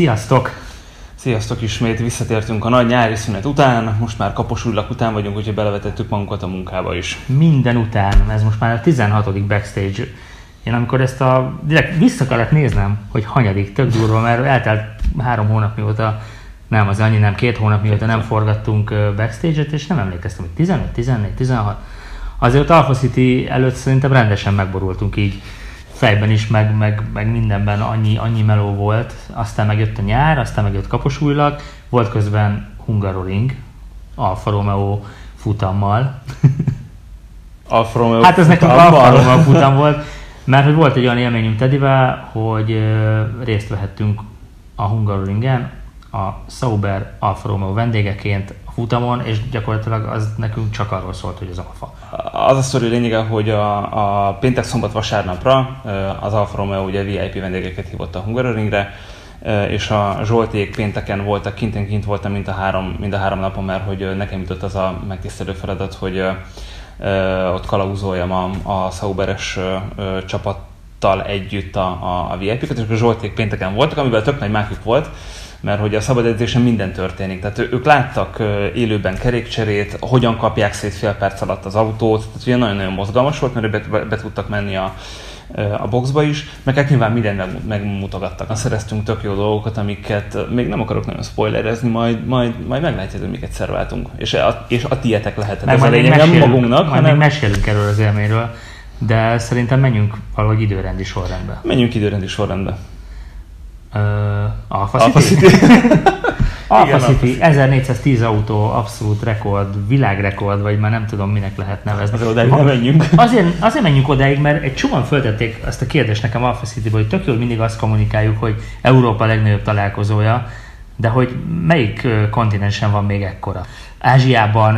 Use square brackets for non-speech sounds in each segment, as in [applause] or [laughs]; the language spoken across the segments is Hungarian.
Sziasztok! Sziasztok ismét, visszatértünk a nagy nyári szünet után, most már kaposullak után vagyunk, úgyhogy belevetettük magunkat a munkába is. Minden után, ez most már a 16. backstage. Én amikor ezt a, direkt vissza kellett néznem, hogy hanyadik, tök durva, mert eltelt három hónap mióta, nem, az annyi nem, két hónap mióta nem forgattunk backstage-et, és nem emlékeztem, hogy 15, 14, 16. Azért Alpha City előtt szerintem rendesen megborultunk így fejben is, meg, meg, meg mindenben annyi, annyi meló volt. Aztán megjött a nyár, aztán megjött kaposújlag, volt közben Hungaroring, Alfa Romeo futammal. [laughs] Alfa Romeo Hát ez nekünk Alfa Romeo futam volt, mert hogy volt egy olyan élményünk Tedivel, hogy részt vehettünk a Hungaroringen, a Sauber Alfa Romeo vendégeként futamon, és gyakorlatilag az nekünk csak arról szólt, hogy az Alfa. Az a sztori lényege, hogy a, a péntek, szombat, vasárnapra az Alfa Romeo ugye VIP vendégeket hívott a Hungaroringre, és a Zsolték pénteken voltak, kinten kint voltam mind a három, mind a három napon, mert hogy nekem jutott az a megtisztelő feladat, hogy ott kalauzoljam a, a Sauberes csapattal együtt a, a, a VIP-ket, és a Zsolték pénteken voltak, amiben tök nagy mákjuk volt, mert hogy a szabad edzésen minden történik. Tehát ők láttak élőben kerékcserét, hogyan kapják szét fél perc alatt az autót, tehát ugye nagyon-nagyon mozgalmas volt, mert be, be, be tudtak menni a, a boxba is, meg hát nyilván mindent megmutogattak. Szereztünk tök jó dolgokat, amiket még nem akarok nagyon spoilerezni, majd, majd, majd meglátjátok, hogy miket szerváltunk. És a, és a tietek lehetett. ez a lényeg, nem magunknak, majd hanem... mesélünk erről az élményről, de szerintem menjünk valahogy időrendi sorrendbe. Menjünk időrendi sorrendbe. Uh, Alpha, Alpha City. City. [laughs] Alpha Igen, City, 1410 autó, abszolút rekord, világrekord, vagy már nem tudom, minek lehet nevezni. Azért odáig nem menjünk. [laughs] Azért, azért menjünk odáig, mert egy csomóan föltették ezt a kérdést nekem Alpha city hogy tök jól mindig azt kommunikáljuk, hogy Európa legnagyobb találkozója, de hogy melyik kontinensen van még ekkora? Ázsiában,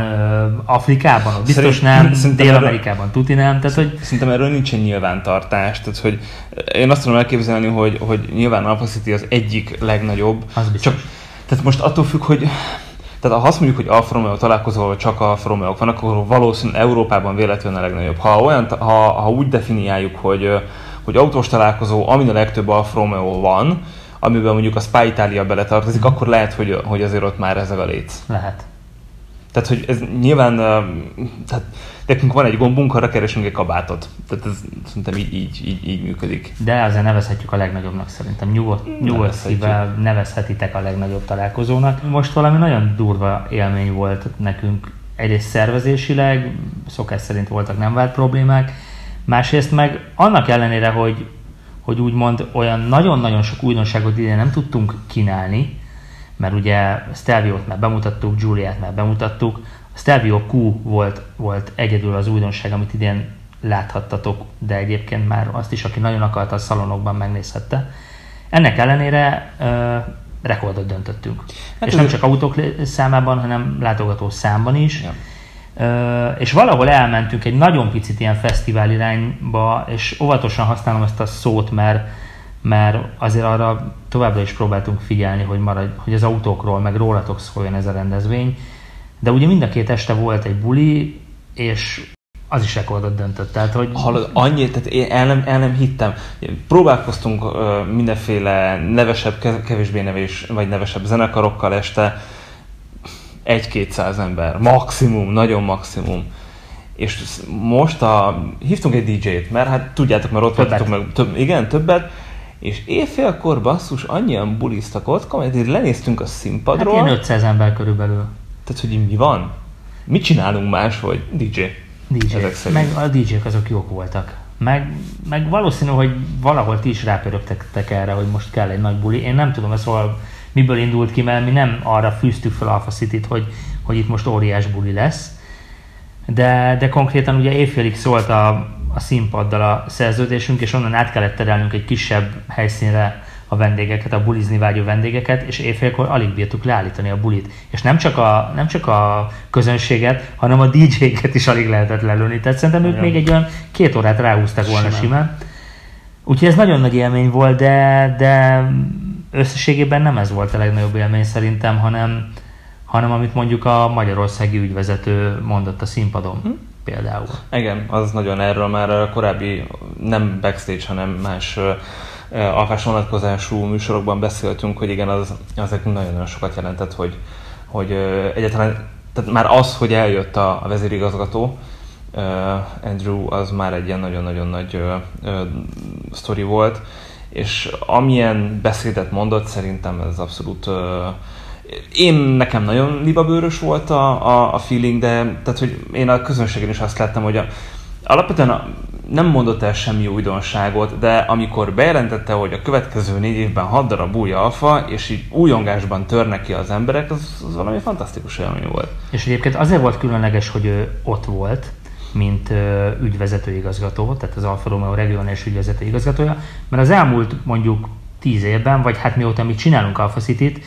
Afrikában, biztos Szerint, nem, Dél-Amerikában tuti nem. Tehát, hogy... Szerintem erről nincsen nyilvántartás. Tehát, hogy én azt tudom elképzelni, hogy, hogy nyilván Alpha City az egyik legnagyobb. Az biztos. Csak, tehát most attól függ, hogy tehát ha azt mondjuk, hogy Alfa Romeo találkozóval csak Alfa Romeo van, akkor valószínűleg Európában véletlenül a legnagyobb. Ha, olyan, ha, ha úgy definiáljuk, hogy, hogy autós találkozó, amin a legtöbb Alfa Romeo van, amiben mondjuk a Spy Italia beletartozik, akkor lehet, hogy, hogy azért ott már ez a léc. Lehet. Tehát, hogy ez nyilván, tehát nekünk van egy gombunk, arra keresünk egy kabátot. Tehát ez szerintem így, így, így, így működik. De azért nevezhetjük a legnagyobbnak szerintem. Nyugodt, nyugodt szívvel nevezhetitek a legnagyobb találkozónak. Most valami nagyon durva élmény volt nekünk. Egyrészt szervezésileg, szokás szerint voltak nem vált problémák, másrészt meg annak ellenére, hogy, hogy úgymond olyan nagyon-nagyon sok újdonságot ide nem tudtunk kínálni, mert ugye Stelvio-t már bemutattuk, Giuliát már bemutattuk, a Stelvio Q volt, volt egyedül az újdonság, amit idén láthattatok, de egyébként már azt is, aki nagyon akarta a szalonokban megnézhette. Ennek ellenére uh, rekordot döntöttünk. Hát és nem csak autók számában, hanem látogató számban is. Ja. Uh, és valahol elmentünk egy nagyon picit ilyen fesztivál irányba, és óvatosan használom ezt a szót, mert mert azért arra továbbra is próbáltunk figyelni, hogy, maradj, hogy az autókról, meg rólatok szóljon ez a rendezvény. De ugye mind a két este volt egy buli, és az is rekordot döntött. Tehát, hogy... Hallod, annyit, tehát én el nem, el nem hittem. Próbálkoztunk uh, mindenféle nevesebb, kevésbé nevés, vagy nevesebb zenekarokkal este, egy-kétszáz ember, maximum, nagyon maximum. És most a, hívtunk egy DJ-t, mert hát tudjátok, mert ott voltatok meg, több, igen, többet, és éjfélkor basszus annyian buliztak ott, komolyan, lenéztünk a színpadról. Hát ilyen 500 ember körülbelül. Tehát, hogy mi van? Mit csinálunk más, vagy DJ? DJ. Meg a DJ-k azok jók voltak. Meg, meg valószínű, hogy valahol ti is rápörögtetek erre, hogy most kell egy nagy buli. Én nem tudom, ez hol, miből indult ki, mert mi nem arra fűztük fel Alpha City-t, hogy, hogy itt most óriás buli lesz. De, de konkrétan ugye éjfélig szólt a, a színpaddal a szerződésünk, és onnan át kellett terelnünk egy kisebb helyszínre a vendégeket, a bulizni vágyó vendégeket, és éjfélkor alig bírtuk leállítani a bulit. És nem csak a, nem csak a közönséget, hanem a DJ-ket is alig lehetett lelőni. Tehát szerintem ők még egy olyan két órát ráhúztak volna simán. simán. Úgyhogy ez nagyon nagy élmény volt, de, de összességében nem ez volt a legnagyobb élmény szerintem, hanem, hanem amit mondjuk a magyarországi ügyvezető mondott a színpadon. Hm? Például. Igen, az nagyon erről már a korábbi nem backstage, hanem más alfás vonatkozású műsorokban beszéltünk, hogy igen, az, az nagyon-nagyon sokat jelentett, hogy, hogy egyáltalán, tehát már az, hogy eljött a, a vezérigazgató, Andrew, az már egy ilyen nagyon-nagyon nagy sztori volt, és amilyen beszédet mondott, szerintem ez abszolút én nekem nagyon libabőrös volt a, a, a feeling, de tehát, hogy én a közönségen is azt láttam, hogy a, alapvetően a, nem mondott el semmi újdonságot, de amikor bejelentette, hogy a következő négy évben hat darab új alfa, és így újongásban törnek ki az emberek, az, az valami fantasztikus élmény volt. És egyébként azért volt különleges, hogy ő ott volt, mint ö, ügyvezetőigazgató, tehát az Alfa Romeo regionális ügyvezetőigazgatója, mert az elmúlt mondjuk tíz évben, vagy hát mióta mi csinálunk Alfa City-t,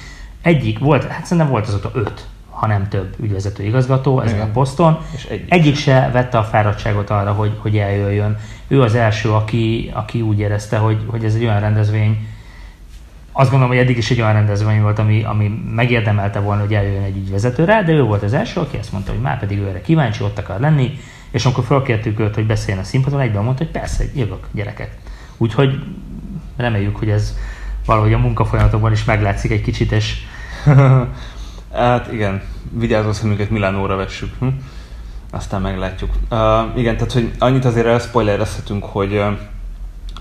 egyik volt, hát szerintem volt azóta öt, ha nem több ügyvezető igazgató ezen a poszton. És egyik, egyik se vette a fáradtságot arra, hogy, hogy eljöjjön. Ő az első, aki, aki úgy érezte, hogy, hogy ez egy olyan rendezvény, azt gondolom, hogy eddig is egy olyan rendezvény volt, ami, ami megérdemelte volna, hogy eljöjjön egy ügyvezetőre, de ő volt az első, aki azt mondta, hogy már pedig őre kíváncsi, ott akar lenni, és amikor felkértük őt, hogy beszéljen a színpadon, egyben mondta, hogy persze, jövök, gyerekek. Úgyhogy reméljük, hogy ez valahogy a munkafolyamatokban is meglátszik egy kicsit, és [laughs] hát igen, vigyázó szemünket Milánóra vessük. Hm? Aztán meglátjuk. Uh, igen, tehát hogy annyit azért elspoilerezhetünk, hogy,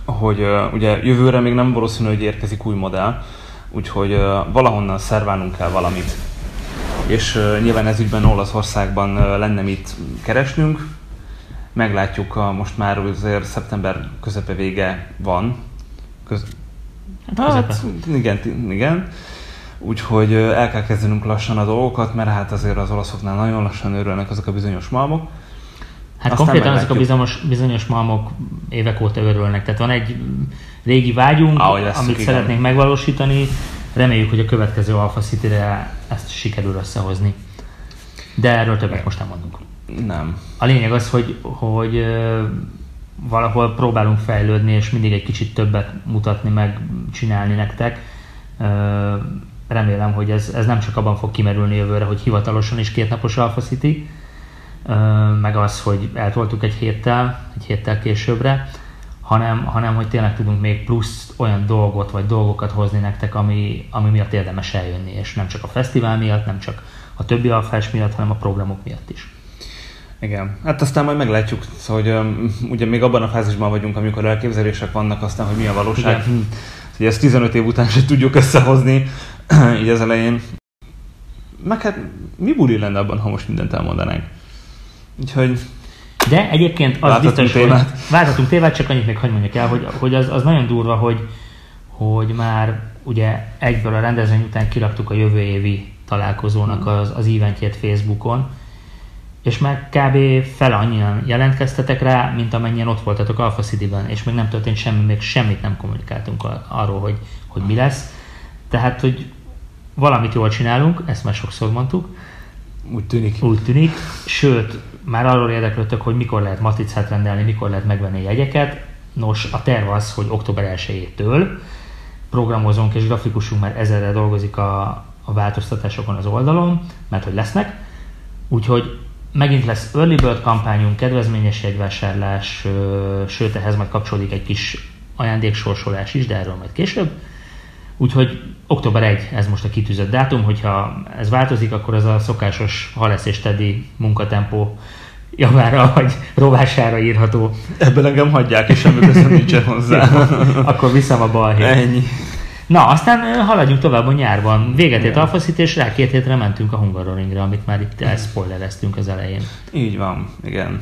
hogy uh, ugye jövőre még nem valószínű, hogy érkezik új modell, úgyhogy uh, valahonnan szerválnunk kell valamit. És uh, nyilván ez ügyben Olaszországban uh, lenne mit keresnünk. Meglátjuk, uh, most már azért szeptember közepe vége van. Köz... Hát, hát igen, igen. Úgyhogy el kell kezdenünk lassan a dolgokat, mert hát azért az olaszoknál nagyon lassan őrülnek azok a bizonyos malmok. Hát Aztán konkrétan azok a bizonyos, bizonyos malmok évek óta örülnek. Tehát van egy régi vágyunk, Ahogy ezt amit igen. szeretnénk megvalósítani. Reméljük, hogy a következő Alpha City-re ezt sikerül összehozni. De erről többet most nem mondunk. Nem. A lényeg az, hogy, hogy valahol próbálunk fejlődni, és mindig egy kicsit többet mutatni, meg csinálni nektek remélem, hogy ez, ez nem csak abban fog kimerülni jövőre, hogy hivatalosan is kétnapos Alpha City, meg az, hogy eltoltuk egy héttel, egy héttel későbbre, hanem, hanem hogy tényleg tudunk még plusz olyan dolgot, vagy dolgokat hozni nektek, ami, ami miatt érdemes eljönni, és nem csak a fesztivál miatt, nem csak a többi alfás miatt, hanem a programok miatt is. Igen, hát aztán majd meglátjuk, szóval, hogy um, ugye még abban a fázisban vagyunk, amikor elképzelések vannak, aztán, hogy mi a valóság. Igen. Hogy ezt 15 év után se tudjuk összehozni, [clears throat] így az elején. Meg hát mi buli lenne abban, ha most mindent elmondanánk. Úgyhogy de egyébként az biztos, témát. hogy válthatunk témát, csak annyit még hogy mondjak el, hogy, hogy az, az nagyon durva, hogy, hogy már ugye egyből a rendezvény után kiraktuk a jövő évi találkozónak hmm. az, az eventjét Facebookon, és már kb. fel annyian jelentkeztetek rá, mint amennyien ott voltatok Alpha City-ben, és még nem történt semmi, még semmit nem kommunikáltunk arról, hogy, hogy mi lesz. Tehát, hogy valamit jól csinálunk, ezt már sokszor mondtuk. Úgy tűnik. Úgy tűnik. Sőt, már arról érdeklődtök, hogy mikor lehet matricát rendelni, mikor lehet megvenni jegyeket. Nos, a terv az, hogy október 1-től programozónk és grafikusunk már ezerre dolgozik a, a változtatásokon az oldalon, mert hogy lesznek. Úgyhogy megint lesz early bird kampányunk, kedvezményes jegyvásárlás, sőt ehhez majd kapcsolódik egy kis ajándéksorsolás is, de erről majd később. Úgyhogy október 1, ez most a kitűzött dátum, hogyha ez változik, akkor az a szokásos halesz és tedi munkatempó javára vagy rovására írható. Ebből engem hagyják, és semmi közöm nincsen hozzá. [laughs] akkor viszem a balhét. Ennyi. Na, aztán haladjunk tovább a nyárban. Véget ért Alfaszit, és rá két hétre mentünk a Hungaroringre, amit már itt elspoilereztünk az elején. Így van, igen.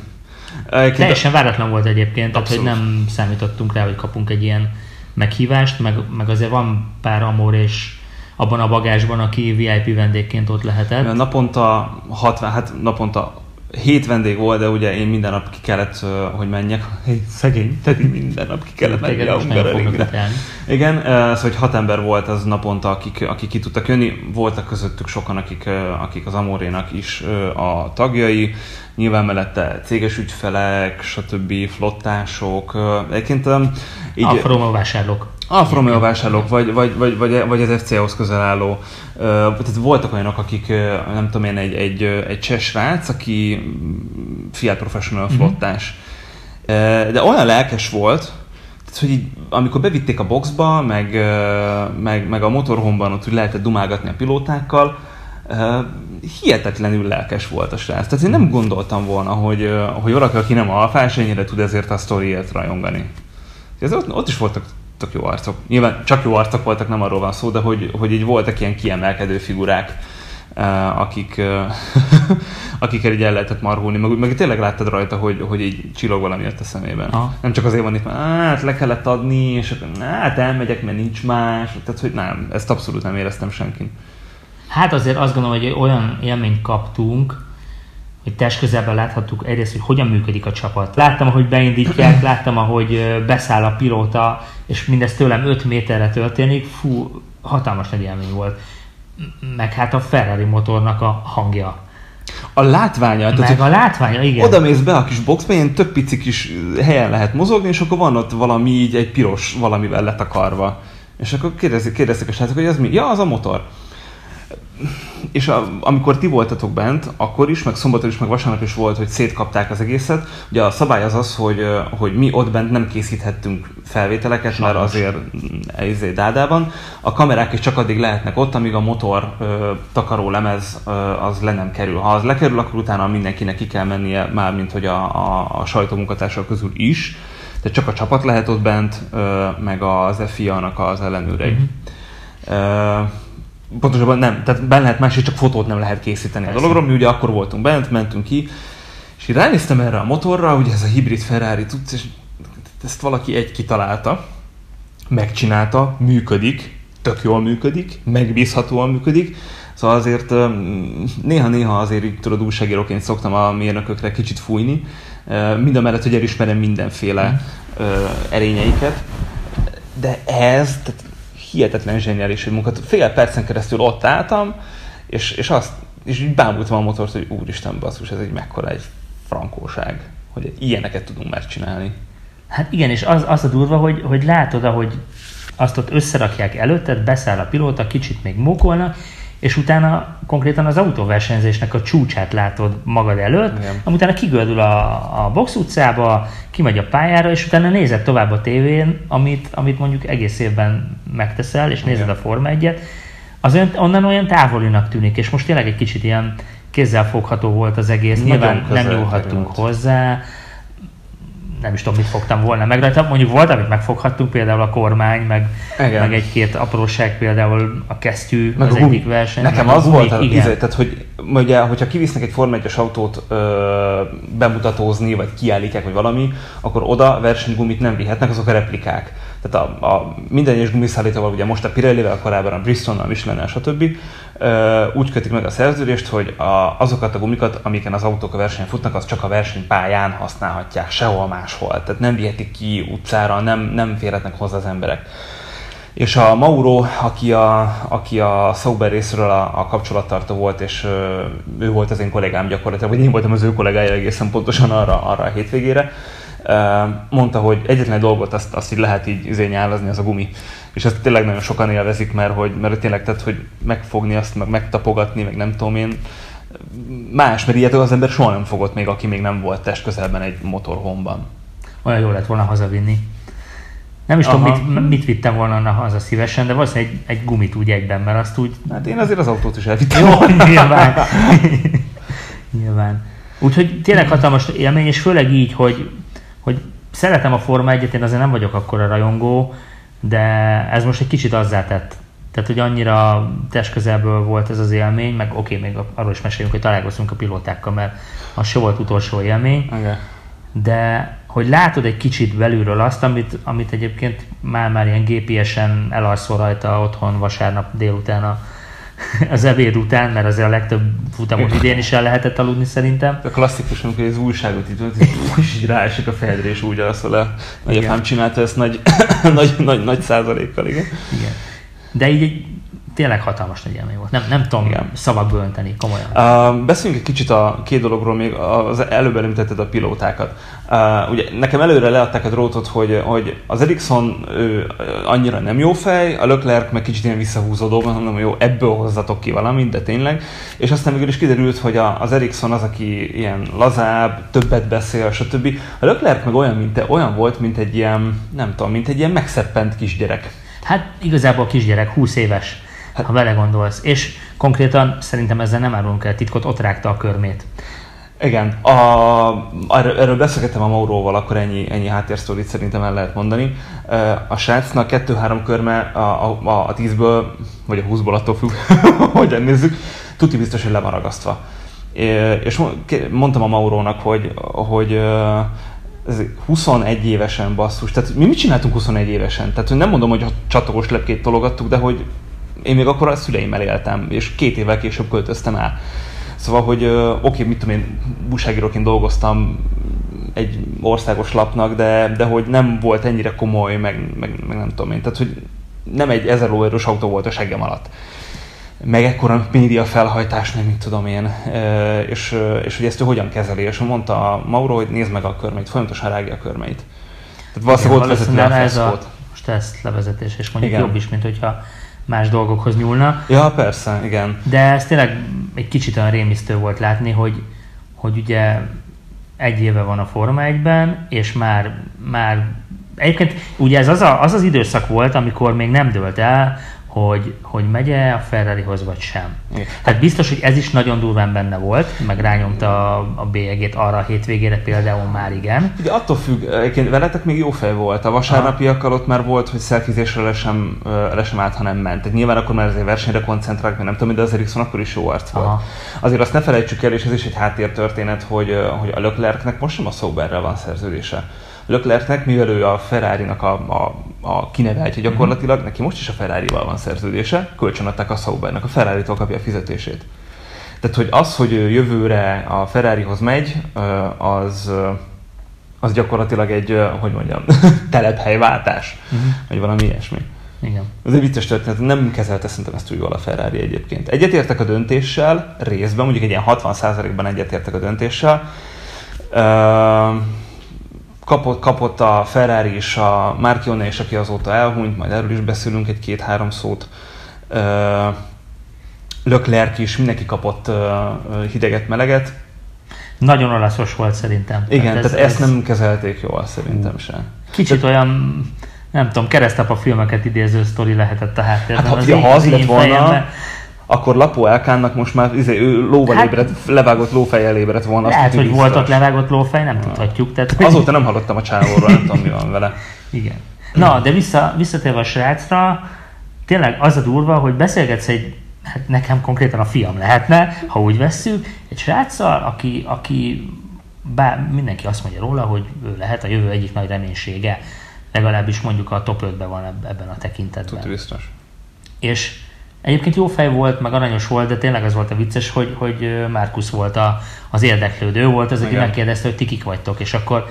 Teljesen váratlan volt egyébként, tehát hogy nem számítottunk rá, hogy kapunk egy ilyen meghívást, meg, meg azért van pár amor és abban a bagásban, aki VIP vendégként ott lehetett. Naponta 60, hát naponta hét vendég volt, de ugye én minden nap ki kellett, hogy menjek. Szegény, tehát minden nap ki kellett menni a Hungaroringre. Igen, szóval hogy hat ember volt az naponta, akik, akik ki tudtak jönni. Voltak közöttük sokan, akik, akik az Amorénak is a tagjai. Nyilván mellette céges ügyfelek, stb. flottások. Egyébként így... Romeo vásárlók. Alfa Romeo vásárlók, vagy, vagy, vagy, vagy, vagy az FC-hoz közel álló. Tehát voltak olyanok, akik, nem tudom én, egy, egy, egy cseh srác, aki Fiat Professional mhm. flottás. De olyan lelkes volt, hogy így, amikor bevitték a boxba, meg, meg, meg a motorhomban ott úgy lehetett dumálgatni a pilótákkal, hihetetlenül lelkes volt a srác. Tehát én nem gondoltam volna, hogy, hogy valaki, aki nem alfás, ennyire tud ezért a sztoriért rajongani. Ez ott, ott is voltak tök jó arcok. Nyilván csak jó arcok voltak, nem arról van szó, de hogy, hogy így voltak ilyen kiemelkedő figurák, akik, [laughs] akikkel így el lehetett marhulni, meg, meg tényleg láttad rajta, hogy, hogy így csillog valami a szemében. Aha. Nem csak azért van itt, hát le kellett adni, és akkor hát elmegyek, mert nincs más. Tehát, hogy nem, ezt abszolút nem éreztem senkin. Hát azért azt gondolom, hogy olyan élményt kaptunk, hogy test közelben láthattuk egyrészt, hogy hogyan működik a csapat. Láttam, ahogy beindítják, [clears throat] láttam, ahogy beszáll a pilóta, és mindez tőlem 5 méterre történik. Fú, hatalmas nagy élmény volt. Meg hát a Ferrari motornak a hangja. A látványa. Meg tehát, a látványa, igen. Oda mész be a kis boxba, ilyen több pici kis helyen lehet mozogni, és akkor van ott valami így egy piros valamivel letakarva. És akkor kérdezik, kérdezik a srácok, hogy ez mi? Ja, az a motor és a, amikor ti voltatok bent, akkor is, meg szombaton is, meg vasárnap is volt, hogy szétkapták az egészet. Ugye a szabály az az, hogy, hogy mi ott bent nem készíthettünk felvételeket, Sajnos. mert azért izé, dádában. A kamerák is csak addig lehetnek ott, amíg a motor ö, takaró lemez ö, az le nem kerül. Ha az lekerül, akkor utána mindenkinek ki kell mennie, már mint hogy a, a, a sajtómunkatársak közül is. Tehát csak a csapat lehet ott bent, ö, meg az FIA-nak az ellenőrei. Mm-hmm pontosabban nem, tehát benne lehet más, és csak fotót nem lehet készíteni Persze. a dologról. Mi ugye akkor voltunk bent, mentünk ki, és így ránéztem erre a motorra, ugye ez a hibrid Ferrari tudsz, és ezt valaki egy kitalálta, megcsinálta, működik, tök jól működik, megbízhatóan működik, Szóval azért néha-néha azért így tudod újságíróként szoktam a mérnökökre kicsit fújni, mind a mellett, hogy elismerem mindenféle mm. erényeiket, de ez, tehát hihetetlen zseniális munka. Fél percen keresztül ott álltam, és, és azt és így bámultam a motort, hogy úristen basszus, ez egy mekkora egy frankóság, hogy ilyeneket tudunk már. Hát igen, és az, az a durva, hogy, hogy látod, ahogy azt ott összerakják előtted, beszáll a pilóta, kicsit még mókolnak, és utána konkrétan az autóversenyzésnek a csúcsát látod magad előtt, Igen. utána kigördül a, a box utcába, kimegy a pályára, és utána nézed tovább a tévén, amit, amit mondjuk egész évben megteszel, és nézed Igen. a Forma 1-et, az olyan, onnan olyan távolinak tűnik, és most tényleg egy kicsit ilyen kézzelfogható volt az egész, Nagyon nyilván nem nyúlhattunk hozzá, nem is tudom, mit fogtam volna meg rajta. Mondjuk volt, amit megfoghattunk, például a kormány, meg, meg egy-két apróság, például a kesztyű meg az a egyik verseny. Nekem az gumi, volt, a, igen. Izé, tehát hogy ugye, hogyha kivisznek egy Forma 1 autót ö, bemutatózni, vagy kiállítják, vagy valami, akkor oda versenygumit nem vihetnek, azok a replikák. Tehát a, a minden egyes gumiszállítóval, ugye most a Pirelli-vel, korábban a Bristol-nal, Michelin-nel, stb. Úgy kötik meg a szerződést, hogy a, azokat a gumikat, amiken az autók a versenyen futnak, az csak a versenypályán használhatják, sehol máshol. Tehát nem vihetik ki utcára, nem, nem férhetnek hozzá az emberek. És a Mauro, aki a, aki a Sauber részről a, a kapcsolattartó volt, és ő volt az én kollégám gyakorlatilag, vagy én voltam az ő kollégája egészen pontosan arra, arra a hétvégére, mondta, hogy egyetlen dolgot azt, azt így lehet így izényállazni, az a gumi. És ezt tényleg nagyon sokan élvezik, mert, hogy, mert tényleg tehát, hogy megfogni azt, meg megtapogatni, meg nem tudom én, más, mert ilyet az ember soha nem fogott még, aki még nem volt test közelben egy motorhomban. Olyan jó lett volna hazavinni. Nem is Aha. tudom, mit, mit vittem volna haza szívesen, de valószínűleg egy, egy gumit úgy egyben, mert azt úgy... Hát én azért az autót is elvittem. Jó, [laughs] nyilván. [laughs] nyilván. Úgyhogy tényleg hatalmas élmény, és főleg így, hogy, hogy szeretem a Forma 1 én azért nem vagyok akkora rajongó, de ez most egy kicsit azzá tett. Tehát, hogy annyira testközelből volt ez az élmény, meg oké, okay, még arról is meséljünk, hogy találkoztunk a pilótákkal, mert az se volt utolsó élmény. Okay. De hogy látod egy kicsit belülről azt, amit, amit egyébként már-már ilyen GPS-en elalszol rajta otthon vasárnap délután a, [laughs] az ebéd után, mert azért a legtöbb futamot idén is el lehetett aludni szerintem. A klasszikus, amikor az újságot itt és [laughs] így ráesik a fejedre, és úgy alszol le. Nagyapám csinálta ezt nagy, [coughs] nagy, nagy, nagy százalékkal, igen. igen. De így egy tényleg hatalmas nagy élmény volt. Nem, nem tudom Igen. szavakba önteni, komolyan. Uh, beszéljünk egy kicsit a két dologról, még az előbb említetted a pilótákat. Uh, ugye nekem előre leadták a drótot, hogy, hogy az Ericsson ő, annyira nem jó fej, a Leclerc meg kicsit ilyen visszahúzódó, mondom, jó, ebből hozzatok ki valamit, de tényleg. És aztán végül is kiderült, hogy a, az Ericsson az, aki ilyen lazább, többet beszél, stb. A Leclerc meg olyan, mint, olyan volt, mint egy ilyen, nem tudom, mint egy ilyen megszeppent kisgyerek. Hát igazából kisgyerek, 20 éves Hát, ha belegondolsz. És konkrétan szerintem ezzel nem árulunk el titkot, ott rágta a körmét. Igen, a, erről, erről beszélgettem a Mauróval, akkor ennyi, ennyi háttérsztorit szerintem el lehet mondani. A srácnak kettő-három körme a, a, a, tízből, vagy a húszból attól függ, [laughs] hogy nézzük, tuti biztos, hogy le van ragasztva. És mondtam a Maurónak, hogy, hogy ez 21 évesen basszus. Tehát mi mit csináltunk 21 évesen? Tehát nem mondom, hogy a csatogos lepkét tologattuk, de hogy én még akkor a szüleimmel éltem, és két évvel később költöztem el. Szóval, hogy oké, okay, mit tudom én, újságíróként dolgoztam egy országos lapnak, de, de hogy nem volt ennyire komoly, meg, meg, meg nem tudom én. Tehát, hogy nem egy ezer lóerős autó volt a seggem alatt. Meg ekkora média felhajtás, nem mit tudom én. És, és hogy ezt ő hogyan kezeli. És mondta a Mauro, hogy nézd meg a körmeit, folyamatosan rágja a körmeit. Tehát valószínűleg ott vezeti a ez a, most ezt levezetés, és mondjuk Igen. jobb is, mint hogyha más dolgokhoz nyúlna. Ja, persze, igen. De ez tényleg egy kicsit olyan rémisztő volt látni, hogy, hogy ugye egy éve van a Forma 1-ben, és már, már egyébként ugye ez az, a, az az időszak volt, amikor még nem dőlt el, hogy, hogy megy-e a Ferrarihoz vagy sem. Igen. Tehát biztos, hogy ez is nagyon durván benne volt, meg rányomta a, a bélyegét arra a hétvégére például már igen. Ugye attól függ, egyébként veletek még jó fej volt. A vasárnapiakkal ott már volt, hogy szelkizésre le sem, le sem állt, ha nem ment. Tehát nyilván akkor már azért versenyre koncentrálok, mert nem tudom, de az Ericsson akkor is jó arc volt. Aha. Azért azt ne felejtsük el, és ez is egy háttértörténet, hogy, hogy a Leclercnek most sem a Sauberrel van szerződése. Leclercnek, mivel ő a Ferrari-nak a, a, a kineveltje gyakorlatilag, neki most is a Ferrari-val van szerződése, kölcsönadták a Saubernek, a Ferrari-tól kapja a fizetését. Tehát, hogy az, hogy jövőre a Ferrarihoz megy, az, az gyakorlatilag egy, hogy mondjam, [laughs] telephelyváltás, uh-huh. vagy valami ilyesmi. Igen. Ez egy vicces történet, nem kezelte szerintem ezt úgy jól a Ferrari egyébként. Egyetértek a döntéssel, részben, mondjuk egy ilyen 60%-ban egyetértek a döntéssel. Uh, kapott, kapott a Ferrari és a Marchione és aki azóta elhunyt, majd erről is beszélünk egy-két-három szót. Leclerc is, mindenki kapott hideget-meleget. Nagyon olaszos volt szerintem. Igen, tehát, ez, tehát ezt ez... nem kezelték jól szerintem sem. Kicsit tehát... olyan, nem tudom, keresztapa filmeket idéző sztori lehetett a háttérben. Hát, ha, az, az lett volna, fejembe akkor Lapó Elkánnak most már izé, ő lóval hát, ébredt, levágott lófejjel ébredt volna. Lehet, hogy volt ott levágott lófej, nem ja. tudhatjuk. Tehát, Azóta nem hallottam a csávóról, nem tudom mi van vele. Igen. Na, de vissza, visszatérve a srácra, tényleg az a durva, hogy beszélgetsz egy, hát nekem konkrétan a fiam lehetne, ha úgy vesszük, egy sráccal, aki, aki bár mindenki azt mondja róla, hogy ő lehet a jövő egyik nagy reménysége, legalábbis mondjuk a top 5-ben van ebben a tekintetben. Tudj biztos. És Egyébként jó fej volt, meg aranyos volt, de tényleg az volt a vicces, hogy, hogy Márkusz volt a, az érdeklődő, volt az, aki Igen. megkérdezte, hogy ti kik vagytok, és akkor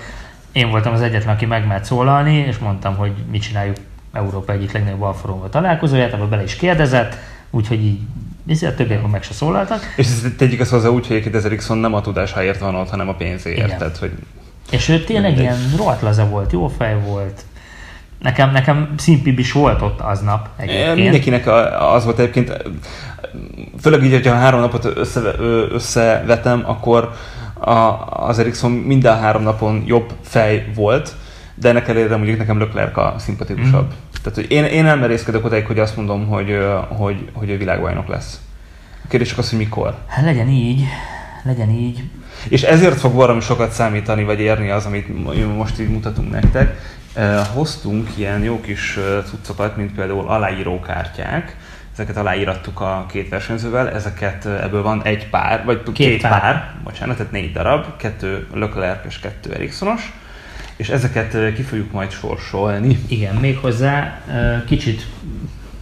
én voltam az egyetlen, aki megmert szólalni, és mondtam, hogy mit csináljuk Európa egyik legnagyobb alforomba találkozóját, abban bele is kérdezett, úgyhogy így a többiek meg se szólaltak. És ezt tegyük ezt hozzá úgy, hogy egy Ericsson nem a tudásáért van ott, hanem a pénzéért. Tehát, hogy és ő tényleg ilyen rohadt laza volt, jó fej volt, Nekem, nekem színpib is volt ott aznap egyébként. Mindenkinek az volt egyébként, főleg így, hogyha három napot össze, összevetem, akkor a, az Ericsson minden három napon jobb fej volt, de ennek ellenére mondjuk nekem Leclerc a szimpatikusabb. Mm. Tehát, hogy én, én elmerészkedek odáig, hogy azt mondom, hogy, hogy, hogy a világbajnok lesz. A kérdés csak az, hogy mikor. Hát legyen így, legyen így. És ezért fog valami sokat számítani, vagy érni az, amit most így mutatunk nektek, hoztunk ilyen jó kis cuccokat, mint például aláírókártyák, ezeket aláírattuk a két versenyzővel, ezeket ebből van egy pár, vagy két, két pár. pár, bocsánat, tehát négy darab, kettő Leclerc és kettő Ericssonos, és ezeket ki fogjuk majd sorsolni. Igen, méghozzá kicsit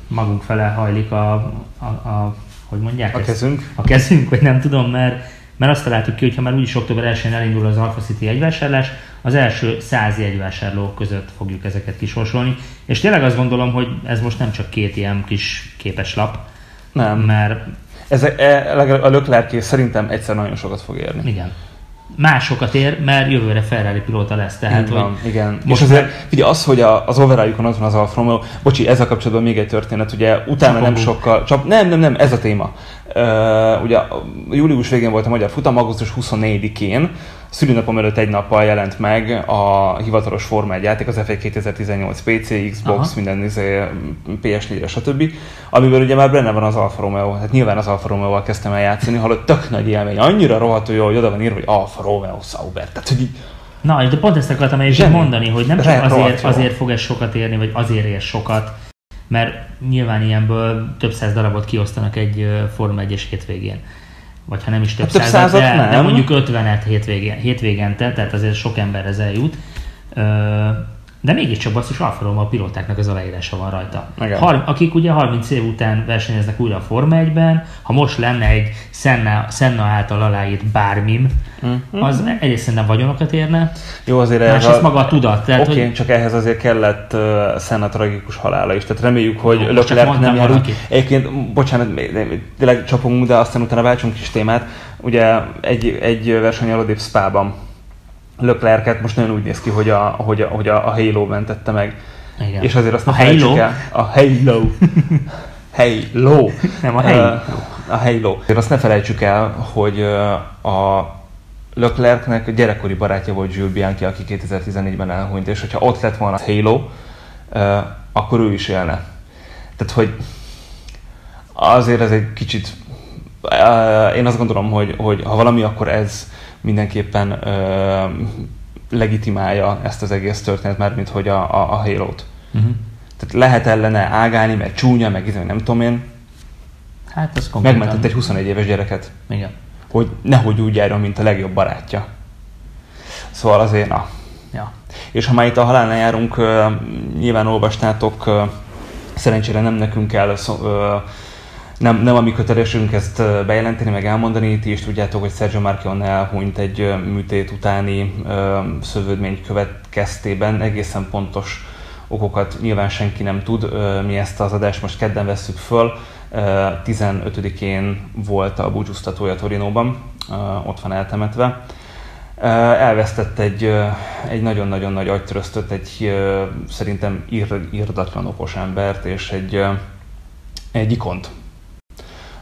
magunk fele hajlik a, a, a hogy mondják A ezt? kezünk. A kezünk, vagy nem tudom, mert mert azt találtuk ki, hogy ha már úgyis október 1-én elindul az Alpha City jegyvásárlás, az első száz jegyvásárló között fogjuk ezeket kisorsolni. És tényleg azt gondolom, hogy ez most nem csak két ilyen kis képes lap, Nem. Mert... Ez, e, a Leclerc szerintem egyszer nagyon sokat fog érni. Igen másokat ér, mert jövőre Ferrari pilóta lesz. Tehát, Igen, hogy igen. Most azért, már... figyelj, az, hogy a, az overall ott van az Alfa Romeo, bocsi, ezzel kapcsolatban még egy történet, ugye utána Csapogó. nem sokkal, csak, nem, nem, nem, ez a téma. Uh, ugye július végén volt a magyar futam, augusztus 24-én, szülinapom előtt egy nappal jelent meg a hivatalos Forma 1 játék, az F1 2018 PC, Xbox, Aha. minden izé, PS4-re, stb. Amiben ugye már benne van az Alfa Romeo, hát nyilván az Alfa Romeo-val kezdtem el játszani, hallott tök nagy élmény, annyira rohadtul jó, hogy oda van írva, hogy Alfa Romeo Sauber, tehát hogy így, Na, de pont ezt akartam is mondani, hogy nem csak azért, azért fog ez sokat érni, vagy azért ér sokat, mert nyilván ilyenből több száz darabot kiosztanak egy Forma 1-es hétvégén vagy ha nem is több, hát több százat, százat de, nem. de mondjuk 50-et hétvégén, hétvégente, tehát azért sok emberhez eljut. De mégiscsak basszus Alfa Romeo a pilótáknak az aláírása van rajta. Har- akik ugye 30 év után versenyeznek újra a Forma 1-ben, ha most lenne egy Senna, Senna által aláírt bármim, mm-hmm. az egészen nem vagyonokat érne. Jó, azért ez a... maga a tudat. Oké, okay, hogy... csak ehhez azért kellett uh, Senna tragikus halála is. Tehát reméljük, hogy Leclerc nem jár úgy. Egyébként, bocsánat, tényleg csapunk, de aztán utána váltsunk kis témát. Ugye egy, egy verseny odébb Spa-ban Leclerc-et most nagyon úgy néz ki, hogy a, hogy a, hogy a, a Halo mentette meg. Igen. És azért azt a Halo? El, a Halo. [laughs] Halo. Nem a Halo. a Halo. Azért azt ne felejtsük el, hogy a Leclercnek gyerekkori barátja volt Jules Bianchi, aki 2014-ben elhunyt, és hogyha ott lett volna Halo, akkor ő is élne. Tehát, hogy azért ez egy kicsit én azt gondolom, hogy, hogy ha valami, akkor ez mindenképpen ö, legitimálja ezt az egész történet, már mint hogy a, a, a Halo-t. Uh-huh. Tehát lehet ellene ágálni, mert csúnya, meg izé, nem tudom én. Hát ez konkrétan... Megmentett egy 21 éves gyereket. Igen. Hogy nehogy úgy járjon, mint a legjobb barátja. Szóval azért, na. Ja. És ha már itt a halálnál járunk, nyilván olvastátok, szerencsére nem nekünk kell nem, nem a mi kötelesünk ezt bejelenteni, meg elmondani. Ti is tudjátok, hogy Sergio Marchion elhunyt egy műtét utáni szövődmény következtében. Egészen pontos okokat nyilván senki nem tud. Mi ezt az adást most kedden vesszük föl. 15-én volt a búcsúztatója Torinóban, ott van eltemetve. Elvesztett egy, egy nagyon-nagyon nagy agytöröztöt, egy szerintem irdatlan okos embert, és egy, egy ikont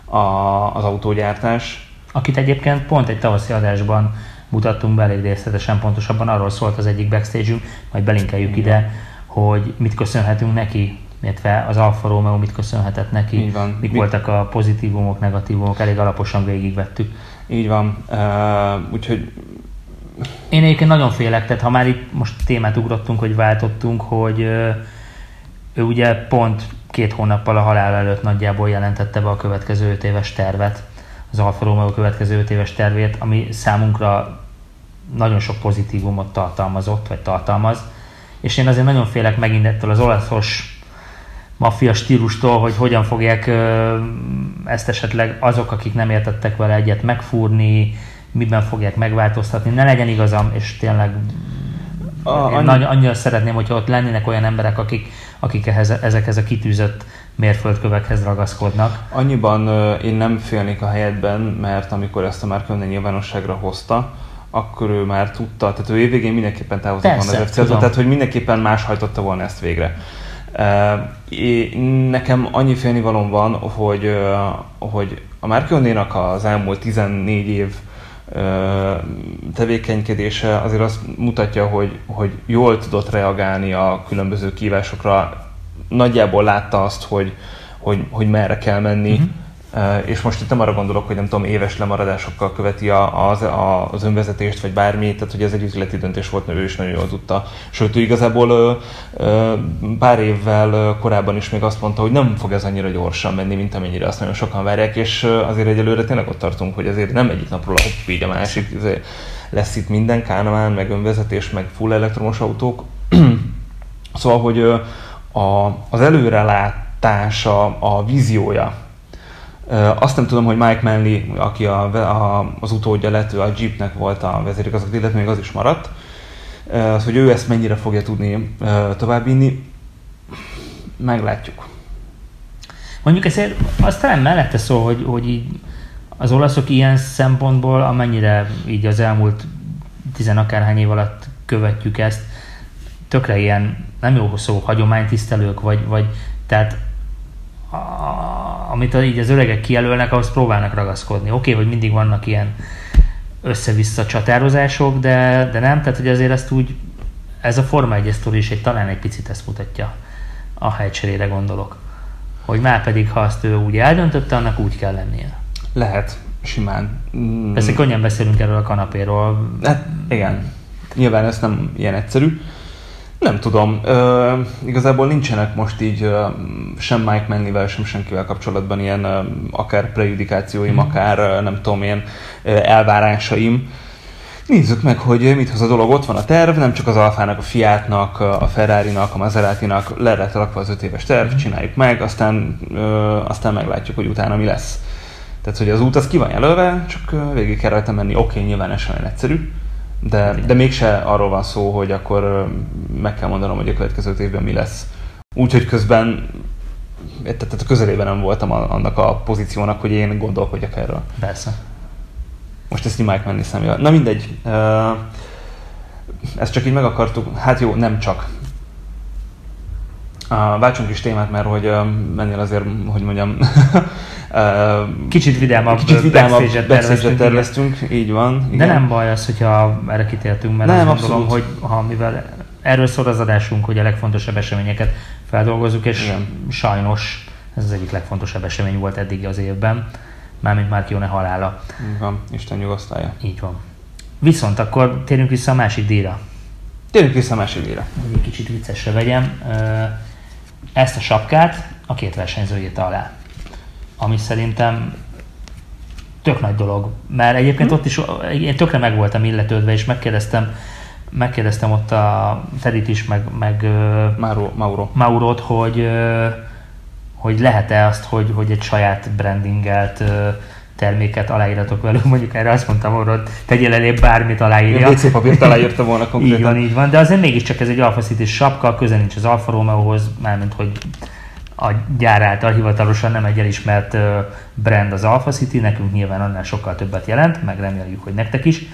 a, az autógyártás. Akit egyébként pont egy tavaszi adásban mutattunk be elég részletesen, pontosabban arról szólt az egyik backstage majd belinkeljük Igen. ide, hogy mit köszönhetünk neki, illetve az Alfa Romeo mit köszönhetett neki, Így van. mik Mi... voltak a pozitívumok, negatívumok, elég alaposan végigvettük. Így van, uh, úgyhogy én egyébként nagyon félek, tehát ha már itt most témát ugrottunk, hogy váltottunk, hogy ő ugye pont két hónappal a halál előtt nagyjából jelentette be a következő öt éves tervet, az Alfa Romeo következő öt éves tervét, ami számunkra nagyon sok pozitívumot tartalmazott, vagy tartalmaz. És én azért nagyon félek megint ettől az olaszos maffia stílustól, hogy hogyan fogják ezt esetleg azok, akik nem értettek vele egyet megfúrni, miben fogják megváltoztatni. Ne legyen igazam, és tényleg a, én annyi... annyira szeretném, hogyha ott lennének olyan emberek, akik, akik ehhez, ezekhez a kitűzött mérföldkövekhez ragaszkodnak. Annyiban én nem félnék a helyetben, mert amikor ezt a már könnyen nyilvánosságra hozta, akkor ő már tudta, tehát ő évvégén mindenképpen távozott volna az fc tehát hogy mindenképpen más hajtotta volna ezt végre. Nekem annyi félnivalom van, hogy, hogy a Márkionnénak az elmúlt 14 év tevékenykedése azért azt mutatja, hogy, hogy jól tudott reagálni a különböző kívásokra. Nagyjából látta azt, hogy, hogy, hogy merre kell menni, uh-huh és most itt nem arra gondolok, hogy nem tudom, éves lemaradásokkal követi az, az önvezetést, vagy bármi, tehát hogy ez egy üzleti döntés volt, mert ő is nagyon jól tudta. Sőt, ő igazából pár évvel korábban is még azt mondta, hogy nem fog ez annyira gyorsan menni, mint amennyire azt nagyon sokan várják, és azért egyelőre tényleg ott tartunk, hogy azért nem egyik napról a így a másik, lesz itt minden, kánomán, meg önvezetés, meg full elektromos autók. [clears throat] szóval, hogy a, az előrelátása, a víziója azt nem tudom, hogy Mike Manley, aki a, a, az utódja lett, a Jeepnek volt a vezérigazgató, illetve még az is maradt, az, hogy ő ezt mennyire fogja tudni továbbvinni, meglátjuk. Mondjuk ezért azt talán mellette szól, hogy, hogy így az olaszok ilyen szempontból, amennyire így az elmúlt tizenakárhány év alatt követjük ezt, tökre ilyen, nem jó szó, hagyománytisztelők, vagy, vagy tehát amit így az öregek kijelölnek, ahhoz próbálnak ragaszkodni. Oké, okay, hogy mindig vannak ilyen össze-vissza csatározások, de, de nem, tehát hogy azért ezt úgy, ez a Forma 1 is egy, talán egy picit ezt mutatja, a helycserére gondolok. Hogy már pedig, ha azt ő úgy eldöntötte, annak úgy kell lennie. Lehet, simán. Mm. Persze könnyen beszélünk erről a kanapéról. Hát igen, nyilván ez nem ilyen egyszerű. Nem tudom, ö, igazából nincsenek most így ö, sem Mike Manley-vel, sem senkivel kapcsolatban ilyen ö, akár prejudikációim, mm. akár ö, nem tudom, ilyen ö, elvárásaim. Nézzük meg, hogy mit hoz a dolog. Ott van a terv, nem csak az Alfának, a Fiatnak, a Ferrari-nak, a Maserati-nak le lett rakva az öt éves terv, mm. csináljuk meg, aztán, ö, aztán meglátjuk, hogy utána mi lesz. Tehát, hogy az út az ki van jelölve, csak végig kell rajta menni. Oké, okay, nyilván ez olyan egyszerű, de, de mégse arról van szó, hogy akkor meg kell mondanom, hogy a következő évben mi lesz. Úgyhogy közben tehát a közelében nem voltam annak a pozíciónak, hogy én gondolkodjak erről. Persze. Most ezt nyomják menni személyel. Na mindegy. Ezt csak így meg akartuk, hát jó, nem csak. Váltsunk is témát, mert hogy mennél azért, hogy mondjam, [laughs] Kicsit vidámabb, Kicsit vidámabb backstage terveztünk, így van. Igen. De nem baj az, hogyha erre kitértünk, mert nem, azt gondolom, hogy ha mivel erről szól az adásunk, hogy a legfontosabb eseményeket feldolgozzuk, és Igen. sajnos ez az egyik legfontosabb esemény volt eddig az évben, mármint Márkione halála. Így van, Isten nyugosztalja. Így van. Viszont akkor térjünk vissza a másik díjra. Térjünk vissza a másik díjra. Hogy egy kicsit viccesre vegyem. Ezt a sapkát a két versenyző írta alá ami szerintem tök nagy dolog. Mert egyébként hmm. ott is én tökre meg voltam illetődve, és megkérdeztem, megkérdeztem ott a Tedit is, meg, meg Mauro, Mauro. Maurot, hogy, hogy lehet-e azt, hogy, hogy egy saját brandingelt terméket aláíratok velük, mondjuk erre azt mondtam, hogy tegyél elé bármit aláírja. WC papírt [laughs] aláírta volna konkrétan. így van, így van, de azért mégiscsak ez egy Alfa City sapka, közel nincs az Alfa Romeo-hoz, mármint hogy a gyár által hivatalosan nem egy elismert brand az Alpha City, nekünk nyilván annál sokkal többet jelent, meg reméljük, hogy nektek is.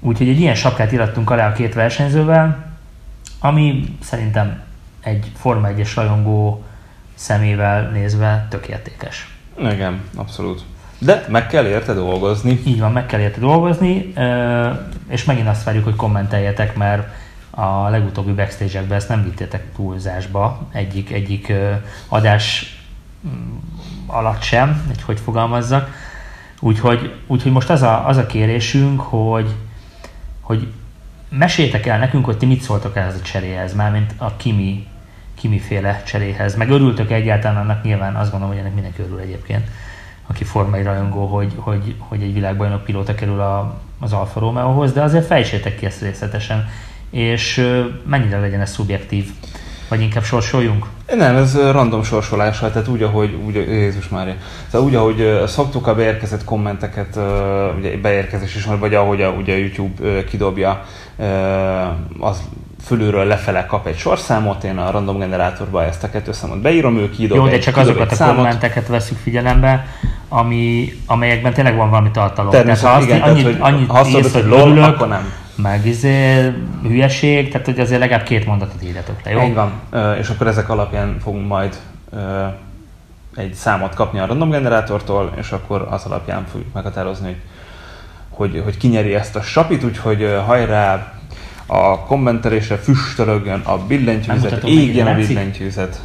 Úgyhogy egy ilyen sapkát irattunk alá a két versenyzővel, ami szerintem egy Forma 1-es rajongó szemével nézve tök értékes. Igen, abszolút. De meg kell érte dolgozni. Így van, meg kell érte dolgozni, és megint azt várjuk, hogy kommenteljetek, mert a legutóbbi backstage-ekben ezt nem vittétek túlzásba egyik, egyik adás mm, alatt sem, hogy hogy fogalmazzak. Úgyhogy, úgyhogy most az a, az a kérésünk, hogy, hogy meséljétek el nekünk, hogy ti mit szóltok ehhez a cseréhez, mármint a Kimi, Kimi féle cseréhez. Meg örültök egyáltalán annak, nyilván azt gondolom, hogy ennek mindenki örül egyébként, aki formai rajongó, hogy, hogy, hogy egy világbajnok pilóta kerül a, az Alfa Romeo-hoz, de azért fejtsétek ki ezt részletesen és mennyire legyen ez szubjektív? Vagy inkább sorsoljunk? Nem, ez random sorsolás, tehát úgy, ahogy, úgy, Jézus Mária, tehát úgy, ahogy szoktuk a beérkezett kommenteket, ugye beérkezés is, vagy ahogy a, ugye a YouTube kidobja, az fölülről lefele kap egy sorszámot, én a random generátorba ezt a kettő számot beírom, ő kidob Jó, de csak azokat a számot. kommenteket veszük figyelembe, ami, amelyekben tényleg van valami tartalom. Tehát ha azt, igen, annyit, tehát, hogy annyit ha azt írsz, hogy lol, akkor nem meg izé, hülyeség, tehát hogy azért legalább két mondatot írjatok le, jó? Így van, és akkor ezek alapján fogunk majd egy számot kapni a random generátortól, és akkor az alapján fogjuk meghatározni, hogy, hogy, hogy ki nyeri ezt a sapit, úgyhogy hajrá, a kommentelésre füstölögön a billentyűzet, égjen a billentyűzet.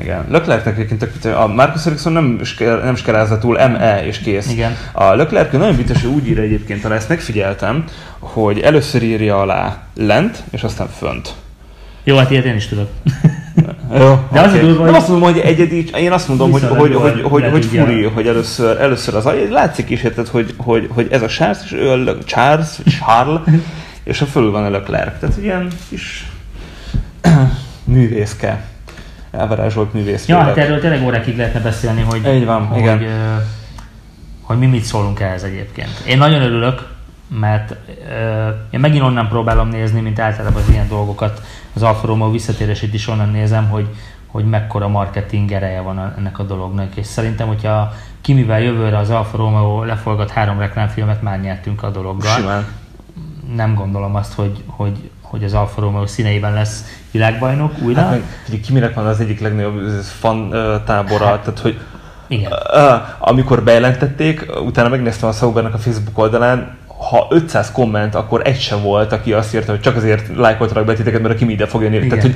Igen. Leclercnek egyébként a Marcus Ericsson nem, nem skerázza túl ME és kész. Igen. A Leclerc nagyon vicces, hogy úgy ír egyébként, talán ezt megfigyeltem, hogy először írja alá lent, és aztán fönt. Jó, hát ilyet én is tudok. [laughs] Jó, De okay. az durva. Nem azt mondom, hogy egyedi, én azt mondom, hogy, hogy, hogy, hogy, hogy, furi, hogy először, először az látszik is, érted, hogy, hogy, hogy ez a Charles, és ő a Charles, Charles, és a fölül van a Leclerc. Tehát ilyen kis [clears throat] művészke elvarázsolt művész. Ja, hát erről tényleg órákig lehetne beszélni, hogy, Így van, hogy, igen. Hogy, hogy mi mit szólunk ehhez egyébként. Én nagyon örülök, mert uh, én megint onnan próbálom nézni, mint általában az ilyen dolgokat, az Alfa Romeo visszatérését is onnan nézem, hogy, hogy mekkora marketing ereje van ennek a dolognak, és szerintem, hogyha Kimivel jövőre az Alfa Romeo lefolgat három reklámfilmet, már nyertünk a dologgal. Simán. Nem gondolom azt, hogy, hogy, hogy az Alfa Romeo színeiben lesz világbajnok újra. Hát meg, Kiminek van az egyik legnagyobb fan tábora, hát, tehát hogy igen. Amikor bejelentették, utána megnéztem a Saubernek a Facebook oldalán, ha 500 komment, akkor egy sem volt, aki azt írta, hogy csak azért lájkoltak be titeket, mert aki ide fog jönni. Tehát, hogy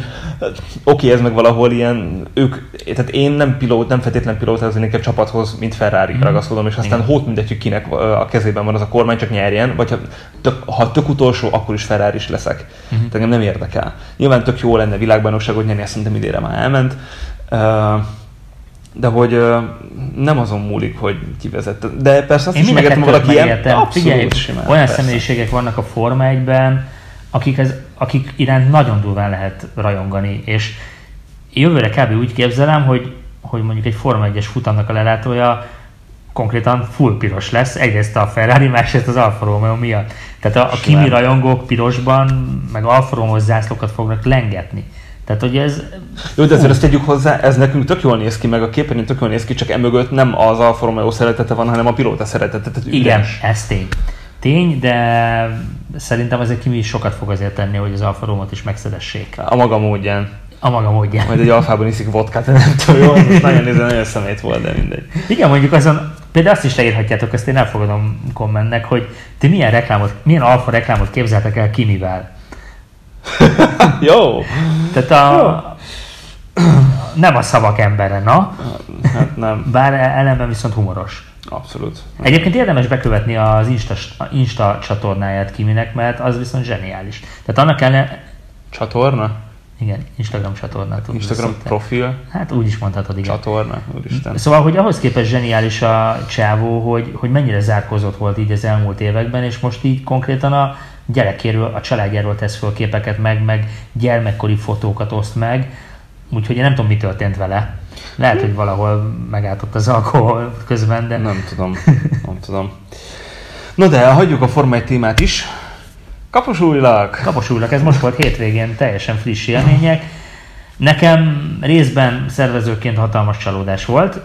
oké, okay, ez meg valahol ilyen, ők, tehát én nem pilót, nem feltétlen pilóta, az inkább csapathoz, mint Ferrari mm. ragaszkodom, és aztán hót mindegy, hogy kinek a kezében van az a kormány, csak nyerjen, vagy ha tök, ha tök utolsó, akkor is Ferrari is leszek. Mm. Tehát engem nem érdekel. Nyilván tök jó lenne világbajnokságot nyerni, ezt szerintem idére már elment. Uh, de hogy uh, nem azon múlik, hogy ki vezet. De persze azt Én is megértem, valaki ilyen. Abszolút, Figyelj, simán, olyan persze. személyiségek vannak a Forma 1-ben, akik, ez, akik iránt nagyon durván lehet rajongani, és jövőre kb. úgy képzelem, hogy, hogy mondjuk egy Forma 1-es futamnak a lelátója konkrétan full piros lesz, egyrészt a Ferrari, másrészt az Alfa Romeo miatt. Tehát a, a Kimi rajongók pirosban, meg Alfa Romeo zászlókat fognak lengetni. Tehát, hogy ez... Jó, de azért ezt tegyük hozzá, ez nekünk tök jól néz ki, meg a képernyőn tök jól néz ki, csak emögött nem az Alfa Romeo szeretete van, hanem a pilóta szeretete. Tehát Igen, ez tény. Tény, de szerintem azért Kimi sokat fog azért tenni, hogy az Alfa Romeo-t is megszeressék. A maga módján. A maga módján. Majd egy alfában iszik vodkát, nem tudom, jó, nagyon nézve, nagyon szemét volt, de mindegy. Igen, mondjuk azon, például azt is leírhatjátok, ezt én elfogadom kommentnek, hogy ti milyen reklámot, milyen alfa reklámot képzeltek el Kimivel. [laughs] Jó. Tehát a, Jó. nem a szavak embere, na. Hát nem. Bár ellenben viszont humoros. Abszolút. Egyébként érdemes bekövetni az Insta, Insta csatornáját Kiminek, mert az viszont zseniális. Tehát annak ellen... Csatorna? Igen, Instagram csatorna. Instagram profil? Hát úgy is mondhatod, igen. Csatorna, úristen. Szóval, hogy ahhoz képest zseniális a csávó, hogy, hogy mennyire zárkozott volt így az elmúlt években, és most így konkrétan a gyerekéről, a családjáról tesz föl képeket meg, meg gyermekkori fotókat oszt meg, úgyhogy én nem tudom, mi történt vele. Lehet, hogy valahol megálltott az alkohol közben, de... Nem tudom, nem tudom. No de, hagyjuk a Forma 1 témát is. Kaposújlak! Kaposújlak, ez most volt hétvégén, teljesen friss élmények. Nekem részben szervezőként hatalmas csalódás volt,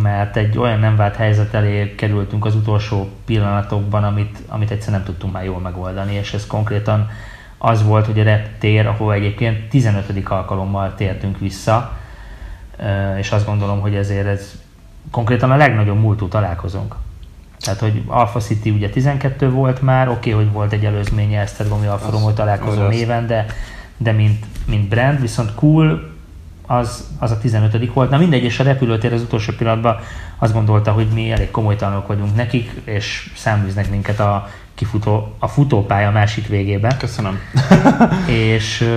mert egy olyan nem vált helyzet elé kerültünk az utolsó pillanatokban, amit, amit egyszer nem tudtunk már jól megoldani, és ez konkrétan az volt, hogy a reptér, ahol egyébként 15. alkalommal tértünk vissza, és azt gondolom, hogy ezért ez konkrétan a legnagyobb múltú találkozónk. Tehát, hogy Alpha City ugye 12 volt már, oké, okay, hogy volt egy előzménye Esztergomi Alfa Romeo találkozó néven, de, de mint, mint brand, viszont cool, az, az a 15 volt. Na mindegy, és a repülőtér az utolsó pillanatban azt gondolta, hogy mi elég komoly vagyunk nekik, és száműznek minket a kifutó, a futópálya másik végébe. Köszönöm. [laughs] és,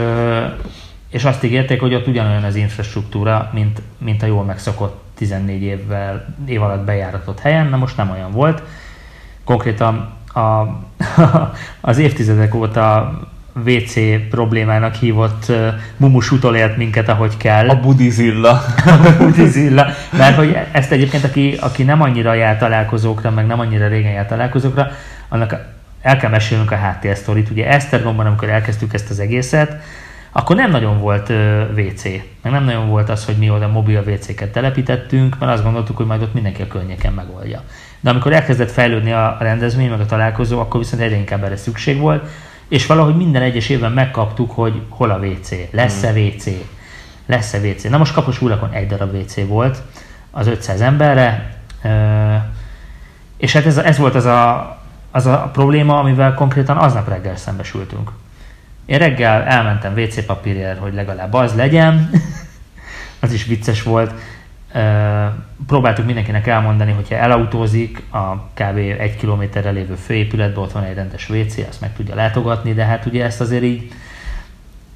és azt ígérték, hogy ott ugyanolyan az infrastruktúra, mint, mint a jól megszokott 14 évvel, év alatt bejáratott helyen, na most nem olyan volt. Konkrétan a, [laughs] az évtizedek óta WC problémának hívott uh, mumus utolélt minket, ahogy kell. A budizilla. [laughs] a budizilla. Mert hogy ezt egyébként, aki, aki nem annyira jár találkozókra, meg nem annyira régen jár találkozókra, annak el kell mesélnünk a háttérsztorit. Ugye Esztergomban, amikor elkezdtük ezt az egészet, akkor nem nagyon volt uh, WC, meg nem nagyon volt az, hogy mi oda mobil WC-ket telepítettünk, mert azt gondoltuk, hogy majd ott mindenki a környéken megoldja. De amikor elkezdett fejlődni a rendezvény, meg a találkozó, akkor viszont egyre inkább erre szükség volt, és valahogy minden egyes évben megkaptuk, hogy hol a WC, lesz-e hmm. WC, lesz-e WC. Na most Kapos úrlakon egy darab WC volt az 500 emberre, és hát ez, ez volt az a, az a probléma, amivel konkrétan aznap reggel szembesültünk. Én reggel elmentem WC papírért, hogy legalább az legyen, [laughs] az is vicces volt, próbáltuk mindenkinek elmondani, hogyha elautózik a kb. egy kilométerre lévő főépületben, ott van egy rendes WC, azt meg tudja látogatni, de hát ugye ezt azért így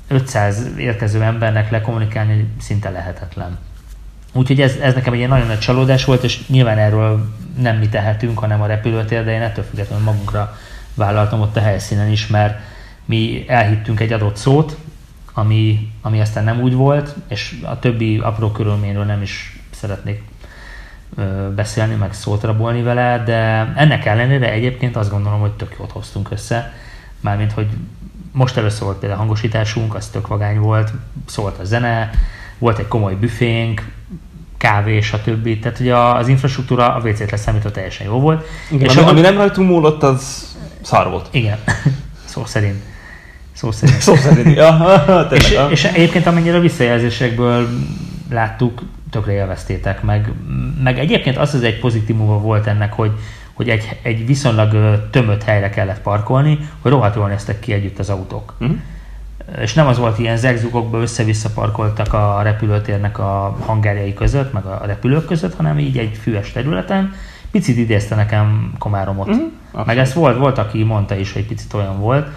500 érkező embernek lekommunikálni szinte lehetetlen. Úgyhogy ez, ez nekem egy ilyen nagyon nagy csalódás volt, és nyilván erről nem mi tehetünk, hanem a repülőtér, de én ettől függetlenül magunkra vállaltam ott a helyszínen is, mert mi elhittünk egy adott szót, ami, ami aztán nem úgy volt, és a többi apró körülményről nem is szeretnék beszélni, meg szót rabolni vele, de ennek ellenére egyébként azt gondolom, hogy tök jót hoztunk össze. Mármint, hogy most először volt például hangosításunk, az tök vagány volt, szólt a zene, volt egy komoly büfénk, kávé, stb. Tehát ugye az infrastruktúra a WC-t leszámítva teljesen jó volt. Igen, és ami, ami nem rajtunk múlott, az szar volt. Igen, [laughs] szó szerint. Szó szerint. Szó szerint, ja. [laughs] és, és egyébként amennyire a visszajelzésekből láttuk, tökre élveztétek, meg, meg egyébként az az egy pozitívuma volt ennek, hogy, hogy egy, egy viszonylag tömött helyre kellett parkolni, hogy rohadt jól néztek ki együtt az autók. Uh-huh. És nem az volt ilyen zegzugokba össze-vissza parkoltak a repülőtérnek a hangárjai között, meg a repülők között, hanem így egy füves területen. Picit idézte nekem Komáromot. Uh-huh. Meg ez volt, volt, aki mondta is, hogy picit olyan volt.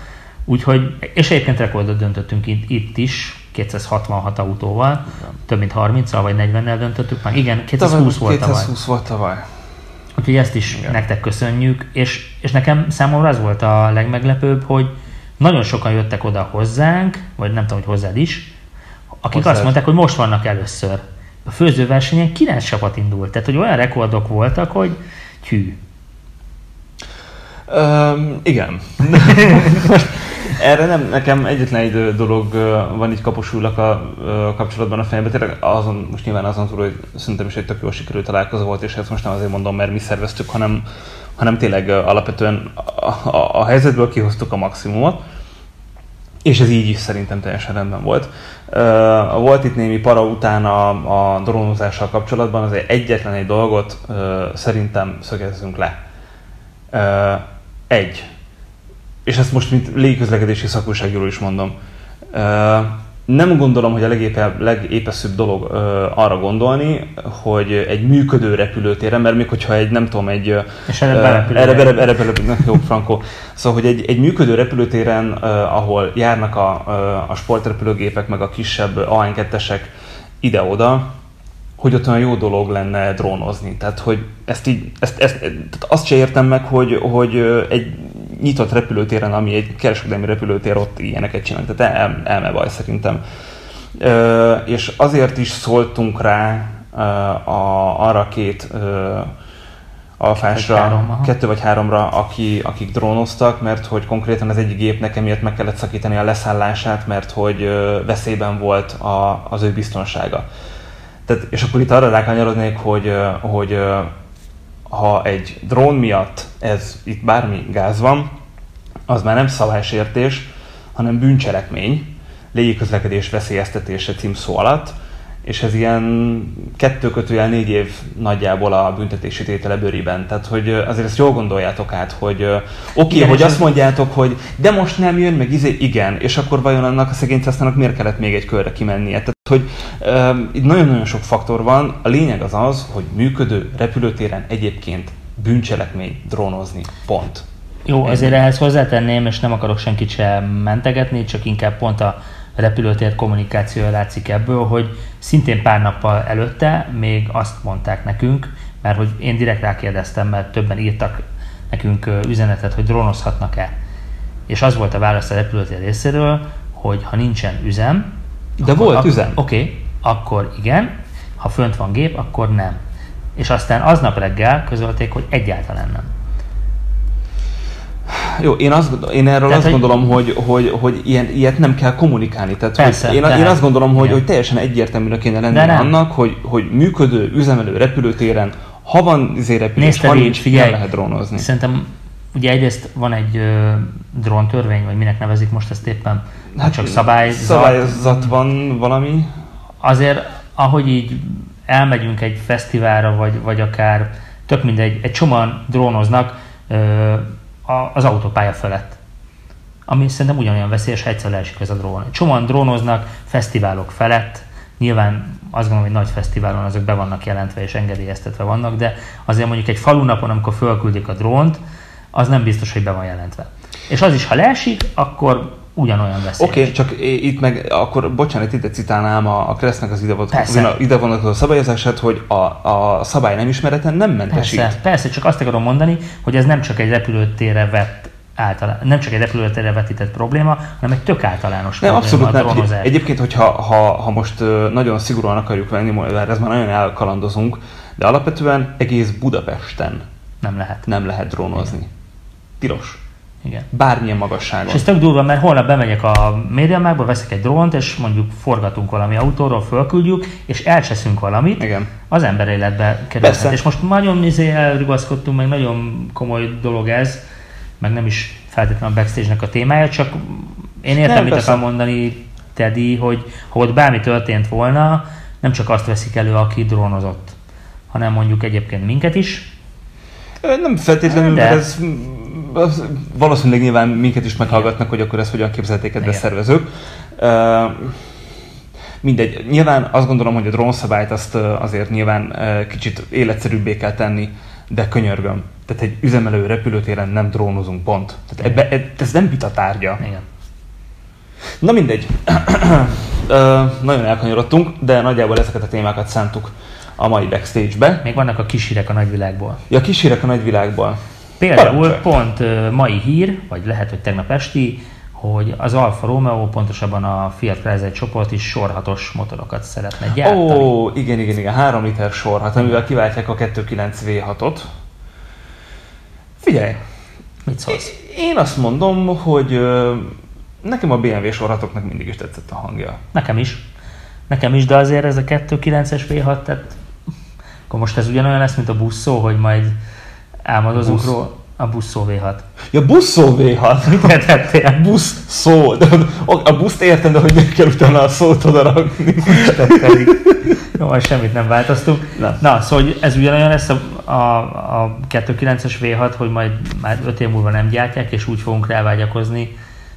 Úgyhogy, és egyébként rekordot döntöttünk itt, itt is, 266 autóval, igen. több mint 30-al vagy 40-nel döntöttük már. Igen, 220 tavaly, volt 220 tavaly. volt tavaly. Úgyhogy ezt is igen. nektek köszönjük, és, és nekem számomra az volt a legmeglepőbb, hogy nagyon sokan jöttek oda hozzánk, vagy nem tudom, hogy hozzád is, akik Hozzád. azt mondták, hogy most vannak először. A főzőversenyen 9 csapat indult, tehát hogy olyan rekordok voltak, hogy hű. Um, igen. [laughs] Erre nem, nekem egyetlen egy dolog van így kaposulnak a, kapcsolatban a fejemben. Tényleg azon, most nyilván azon túl, hogy szerintem is egy tök jól sikerült találkozó volt, és ezt most nem azért mondom, mert mi szerveztük, hanem, hanem tényleg alapvetően a, a, a helyzetből kihoztuk a maximumot. És ez így is szerintem teljesen rendben volt. Uh, volt itt némi para után a, a drónozással kapcsolatban, azért egyetlen egy dolgot uh, szerintem szögezzünk le. Uh, egy, és ezt most mint légközlekedési szakúságról is mondom, nem gondolom, hogy a legépe, legépeszűbb dolog arra gondolni, hogy egy működő repülőtéren, mert még hogyha egy, nem tudom, egy... És erre berepülő. Erre, erre, erre berepülő, jó, Franco. Szóval, hogy egy, egy működő repülőtéren, ahol járnak a, a sportrepülőgépek, meg a kisebb AN2-esek ide-oda, hogy ott olyan jó dolog lenne drónozni. Tehát, hogy ezt így, ezt, ezt, tehát azt se értem meg, hogy, hogy egy nyitott repülőtéren, ami egy kereskedelmi repülőtér, ott ilyeneket csinálnak. Tehát el, elme baj szerintem. Ö, és azért is szóltunk rá ö, a, arra két ö, alfásra, három, kettő vagy háromra, aki, akik drónoztak, mert hogy konkrétan az egyik gépnek emiatt meg kellett szakítani a leszállását, mert hogy veszélyben volt a, az ő biztonsága. Tehát, és akkor itt arra rákanyarodnék, hogy, hogy ha egy drón miatt ez itt bármi gáz van, az már nem szabálysértés, hanem bűncselekmény, légiközlekedés veszélyeztetése címszó alatt, és ez ilyen kettő kötőjel négy év nagyjából a büntetési tétele bőriben. Tehát, hogy azért ezt jól gondoljátok át, hogy oké, okay, hogy azt mondjátok, hogy de most nem jön, meg izé, igen, és akkor vajon annak a szegény miért kellett még egy körre kimennie? Tehát, hogy itt nagyon-nagyon sok faktor van. A lényeg az az, hogy működő repülőtéren egyébként bűncselekmény drónozni. Pont. Jó, azért ehhez hozzátenném, és nem akarok senkit sem mentegetni, csak inkább pont a repülőtér kommunikációja látszik ebből, hogy szintén pár nappal előtte még azt mondták nekünk, mert hogy én direkt rákérdeztem, mert többen írtak nekünk üzenetet, hogy drónozhatnak-e. És az volt a válasz a repülőtér részéről, hogy ha nincsen üzem, de akkor, volt ak- üzem. Oké, okay, akkor igen, ha fönt van gép, akkor nem. És aztán aznap reggel közölték, hogy egyáltalán nem. Jó, én, azt, én erről tehát, azt hogy... gondolom, hogy, hogy, hogy ilyen, ilyet nem kell kommunikálni. Tehát, Persze, hogy én, én azt gondolom, hogy, hogy teljesen egyértelműnek kéne lenni annak, hogy, hogy működő, üzemelő repülőtéren, ha van izé repülés, ha nincs, figyelj, lehet drónozni. Szerintem ugye egyrészt van egy uh, dróntörvény, vagy minek nevezik most ezt éppen, hát csak szabályzat. Szabályzat van valami. Azért, ahogy így elmegyünk egy fesztiválra, vagy, vagy akár tök mindegy, egy csomóan drónoznak, uh, az autópálya felett. Ami szerintem ugyanolyan veszélyes, ha egyszer leesik ez a drón. Csomóan drónoznak fesztiválok felett, nyilván azt gondolom, hogy nagy fesztiválon azok be vannak jelentve és engedélyeztetve vannak, de azért mondjuk egy falunapon, amikor fölküldik a drónt, az nem biztos, hogy be van jelentve. És az is, ha leesik, akkor ugyanolyan veszélyes. Oké, okay, csak itt meg, akkor bocsánat, ide citálnám a, a Kressznek az ide, ide vonatkozó szabályozását, hogy a, a szabály nem ismereten nem mentesít. Persze, persze, csak azt akarom mondani, hogy ez nem csak egy repülőtérre vett általán, nem csak egy repülőtérre vetített probléma, hanem egy tök általános nem, probléma abszolút nem. Egyébként, hogyha ha, ha most nagyon szigorúan akarjuk venni, mert ez már nagyon elkalandozunk, De alapvetően egész Budapesten Nem lehet. nem lehet drónozni. Tilos. Igen. Bármilyen magasságon. És ez tök durva, mert holnap bemegyek a médiamákba, veszek egy drónt, és mondjuk forgatunk valami autóról, fölküldjük, és elcseszünk valamit, Igen. az ember életbe kerülhet. És most nagyon izé elrugaszkodtunk, meg nagyon komoly dolog ez, meg nem is feltétlenül a backstage-nek a témája, csak én értem, Nem, mit persze. akar mondani Teddy, hogy ha ott bármi történt volna, nem csak azt veszik elő, aki drónozott, hanem mondjuk egyébként minket is. Nem feltétlenül, De. ez az valószínűleg nyilván minket is meghallgatnak, hogy akkor ezt hogyan képzelték Igen. szervezők. Ö, Mindegy. Nyilván azt gondolom, hogy a drónszabályt azt azért nyilván kicsit életszerűbbé kell tenni, de könyörgöm. Tehát egy üzemelő repülőtéren nem drónozunk, pont. Tehát ebbe, e- ez nem vita tárgya. Igen. Na mindegy. [clears throat] Ö, nagyon elkanyarodtunk, de nagyjából ezeket a témákat szántuk a mai backstage-be. Még vannak a kisírek a nagyvilágból. Ja, kísérek a nagyvilágból. Például Parancsolj. pont mai hír, vagy lehet, hogy tegnap esti, hogy az Alfa Romeo, pontosabban a Fiat Chrysler csoport is sorhatos motorokat szeretne gyártani. Ó, igen, igen, igen, 3 liter sor, hát amivel kiváltják a 2.9 V6-ot. Figyelj, Mit szólsz? én azt mondom, hogy ö, nekem a BMW sorhatoknak mindig is tetszett a hangja. Nekem is. Nekem is, de azért ez a 2.9-es V6, tehát akkor most ez ugyanolyan lesz, mint a buszó, hogy majd álmodozunk Busz. róla. A buszó V6. Ja, buszó V6. Mit [laughs] tettél? [laughs] Busz szó. De a buszt értem, de hogy miért kell utána a szót odarakni. [laughs] Jó, majd semmit nem változtunk. Nem. Na, szóval hogy ez ugyanolyan lesz a, a, a 2.9-es V6, hogy majd már 5 év múlva nem gyártják, és úgy fogunk rávágyakozni,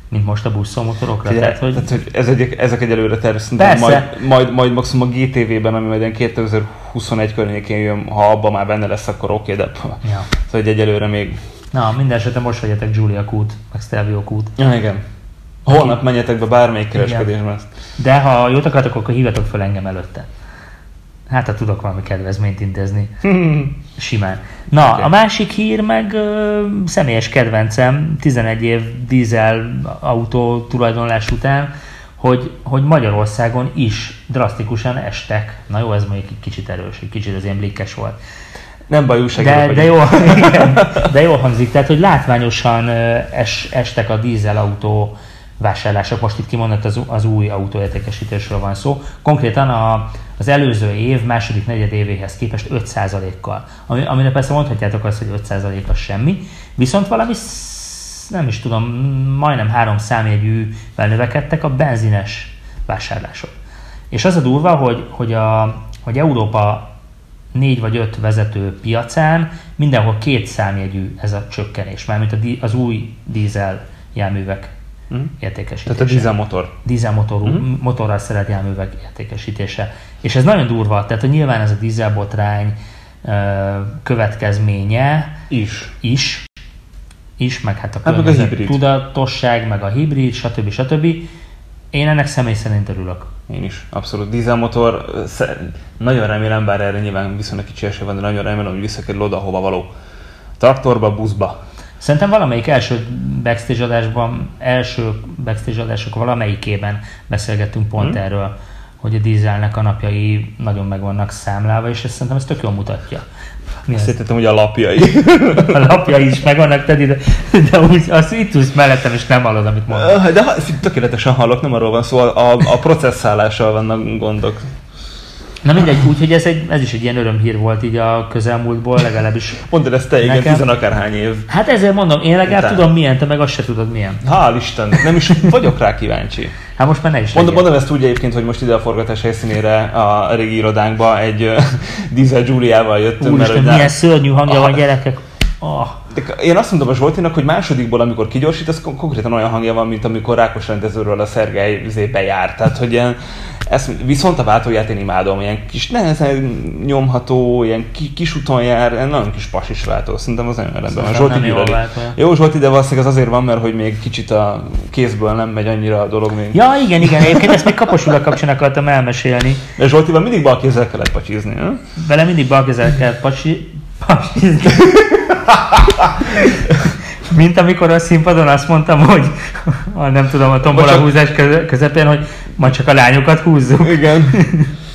mint most a buszómotorokra. Figyelj, Tehát, hogy tehát, hogy ez egy, ezek egyelőre terv, szerintem majd, majd, majd maximum a GTV-ben, ami majd ilyen 2021 környékén jön, ha abban már benne lesz, akkor oké, de ja. szóval hogy egyelőre még... Na, minden esetre most vegyetek Giulia kút, meg Stelvio kút. Ja, igen. Holnap menjetek be bármelyik kereskedésbe. De ha jót akartok, akkor hívjatok fel engem előtte. Hát, ha tudok valami kedvezményt intézni. [laughs] Simán. Na, okay. a másik hír meg ö, személyes kedvencem, 11 év dízel autó tulajdonlás után, hogy, hogy Magyarországon is drasztikusan estek. Na jó, ez mondjuk egy kicsit erős, egy kicsit az ilyen blikkes volt. Nem baj, De, de, jó, [laughs] igen, de jól hangzik, tehát hogy látványosan es, estek a dízelautó vásárlások, most itt kimondott az, az új autóértékesítésről van szó. Konkrétan a, az előző év második negyed évéhez képest 5%-kal. Ami, amire persze mondhatjátok azt, hogy 5% az semmi, viszont valami nem is tudom, majdnem három számjegyűvel növekedtek a benzines vásárlások. És az a durva, hogy, hogy, a, hogy Európa négy vagy öt vezető piacán mindenhol két számjegyű ez a csökkenés, mármint az új dízel járművek Mhm. értékesítése. Tehát a dízelmotor. dízelmotorú, Mhm. mm. motorral szerelt járművek értékesítése. És ez nagyon durva, tehát hogy nyilván ez a dízelbotrány következménye Is. is, is, meg hát a meg a hibrid. tudatosság, meg a hibrid, stb. stb. Én ennek személy szerint örülök. Én is. Abszolút. Dízelmotor. Nagyon remélem, bár erre nyilván viszonylag kicsi esély van, de nagyon remélem, hogy visszakerül oda, hova való. Traktorba, buszba. Szerintem valamelyik első backstage adásban, első backstage adások valamelyikében beszélgettünk pont hmm. erről, hogy a dízelnek a napjai nagyon meg vannak számlálva, és ezt szerintem ez tök jól mutatja. Mi Azt az? hittem, hogy a lapjai. [laughs] A lapja is meg vannak, Teddy, de, de úgy, az itt ülsz mellettem, és nem hallod, amit mondok. De ha- tökéletesen hallok, nem arról van szó, a, a processzálással vannak gondok. Na mindegy, úgyhogy ez, egy, ez is egy ilyen örömhír volt így a közelmúltból, legalábbis. Mondod ezt te, igen, Nekem- tizenakárhány év. Hát ezért mondom, én legalább Után. tudom milyen, te meg azt se tudod milyen. Hál' Isten, nem is vagyok rá kíváncsi. Hát most már ne is Mondom, mondom ezt úgy egyébként, hogy most ide a forgatás helyszínére a régi irodánkba egy [laughs] Diesel Giuliával jöttünk. Úristen, hogy milyen szörnyű hangja van Ah. gyerekek. Oh. De én azt mondom a Zsoltinak, hogy másodikból, amikor kigyorsít, az kon- konkrétan olyan hangja van, mint amikor Rákos rendezőről a Szergely zébe jár. Tehát, hogy ilyen, ezt, viszont a váltóját én imádom, ilyen kis nehezen nyomható, ilyen ki, kis úton jár, ilyen nagyon kis pasis váltó. Szerintem az nagyon rendben van. Zsolti nem váltó. Jó, Zsolti, de valószínűleg az azért van, mert hogy még kicsit a kézből nem megy annyira a dolog még. Ja, igen, igen, egyébként ezt még kaposula kapcsán akartam elmesélni. De Zsoltival mindig bal kézzel kellett pacsizni, nem? Vele mindig balkezel kell pasi... pasizni. Mint amikor a színpadon azt mondtam, hogy a, nem tudom, a tombola Bocsánat. húzás köze- közepén, hogy majd csak a lányokat húzzuk. Igen.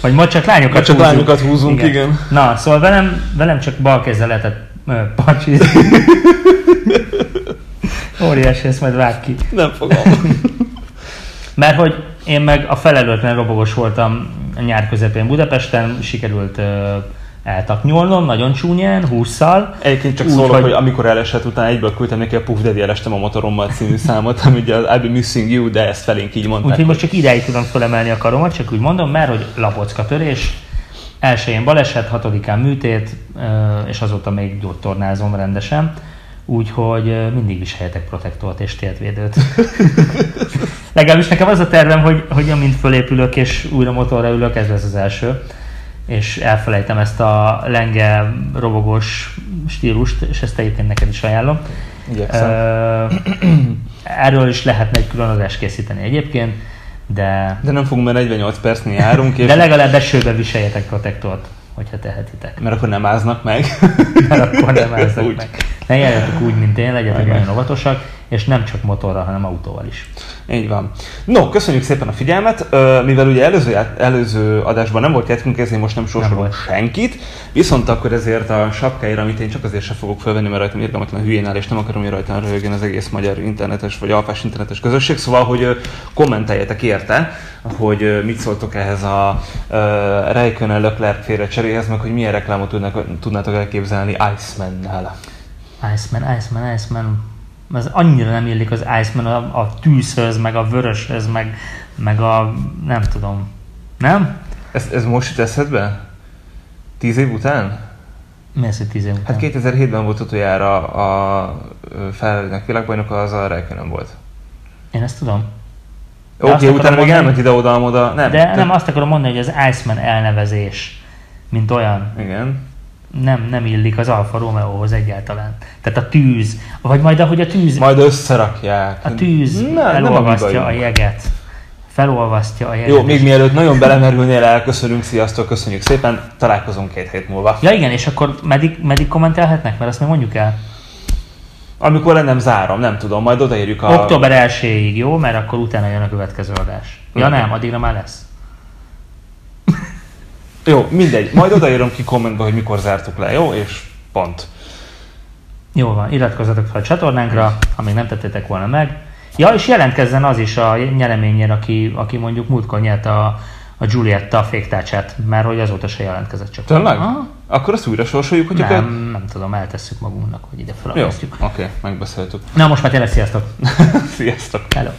Vagy ma csak lányokat Ma csak húzunk. lányokat húzunk, igen. Na, szóval velem, velem csak bal kézzel lehetett pacsizni. Óriási, ezt majd vág ki. Nem fogom. Mert hogy én meg a felelőtlen robogos voltam a nyár közepén Budapesten, sikerült ö, eltaknyolnom nagyon csúnyán, 20-szal. Egyébként csak Úgy, szólok, hogy- hogy... amikor elesett, utána egyből küldtem neki a Puff Daddy elestem a motorommal című számot, [laughs] ami ugye az I'll be missing you, de ezt felénk így mondták. Úgyhogy most csak ideig tudom fölemelni a karomat, csak úgy mondom, mert hogy lapocka törés, elsőjén baleset, hatodikán műtét, és azóta még gyógytornázom rendesen. Úgyhogy mindig viseljetek protektort és térdvédőt. [laughs] Legalábbis nekem az a tervem, hogy, hogy amint fölépülök és újra motorra ülök, ez lesz az első. És elfelejtem ezt a lenge robogós stílust, és ezt egyébként neked is ajánlom. Igyekszem. Erről is lehetne egy külön adást készíteni egyébként, de, De nem fogunk, mert 48 percnél járunk, és de legalább esőbe viseljetek protektort, hogyha tehetitek. mert akkor nem áznak meg. Mert akkor nem [laughs] álltak Úgy. meg. Ne járjatok úgy, mint én, legyetek nagyon óvatosak, és nem csak motorral, hanem autóval is. Így van. No, köszönjük szépen a figyelmet. Mivel ugye előző, előző adásban nem volt ezért most nem sorsolunk senkit. Viszont akkor ezért a sapkáira, amit én csak azért sem fogok felvenni, mert rajtam irgalmatlan hülyén áll, és nem akarom, hogy rajtam röhögjen az egész magyar internetes vagy alfás internetes közösség. Szóval, hogy kommenteljetek érte, hogy mit szóltok ehhez a uh, Räikkönen Leclerc félre cseréhez, meg hogy milyen reklámot tudnak, tudnátok elképzelni Iceman-nál. Iceman, Iceman, Iceman. Ez annyira nem illik az Iceman a, a tűzhöz, meg a vöröshöz, meg, meg a nem tudom. Nem? Ez, ez most jut eszedbe? Tíz év után? Mi az, hogy tíz év után? Hát 2007-ben volt utoljára a Ferrari-nek világbajnoka, az a Räikkönen volt. Én ezt tudom. Oké, okay, utána még mondani- elment ide-oda, oda nem. De te- nem azt akarom mondani, hogy az Iceman elnevezés, mint olyan, Igen. Nem, nem illik az Alfa Romeohoz egyáltalán. Tehát a tűz, vagy majd ahogy a tűz, Majd összerakják. a tűz Na, nem a a jeget. Felolvasztja a jeget. Jó, még mielőtt nagyon belemerülnél, elköszönünk, sziasztok, köszönjük szépen, találkozunk két hét múlva. Ja igen, és akkor meddig, meddig kommentelhetnek? Mert azt még mondjuk el. Amikor le nem zárom, nem tudom, majd odaérjük a... Október 1-ig, jó? Mert akkor utána jön a következő adás. Ja Igen. nem, addigra már lesz. Jó, mindegy, majd odaírom ki kommentbe, hogy mikor zártuk le, jó? És pont. Jó van, iratkozzatok fel a csatornánkra, ha még nem tettétek volna meg. Ja, és jelentkezzen az is a nyereményért, aki, aki mondjuk múltkor nyert a, a Giulietta féktácsát, mert hogy azóta se jelentkezett csak. Tényleg? Aha. Akkor azt újra sorsoljuk, hogy Nem, akkor... nem tudom, eltesszük magunknak, hogy ide Jó, felakasztjuk. oké, megbeszéltük. Na most már tényleg sziasztok! [laughs] Sziasztok! Hello!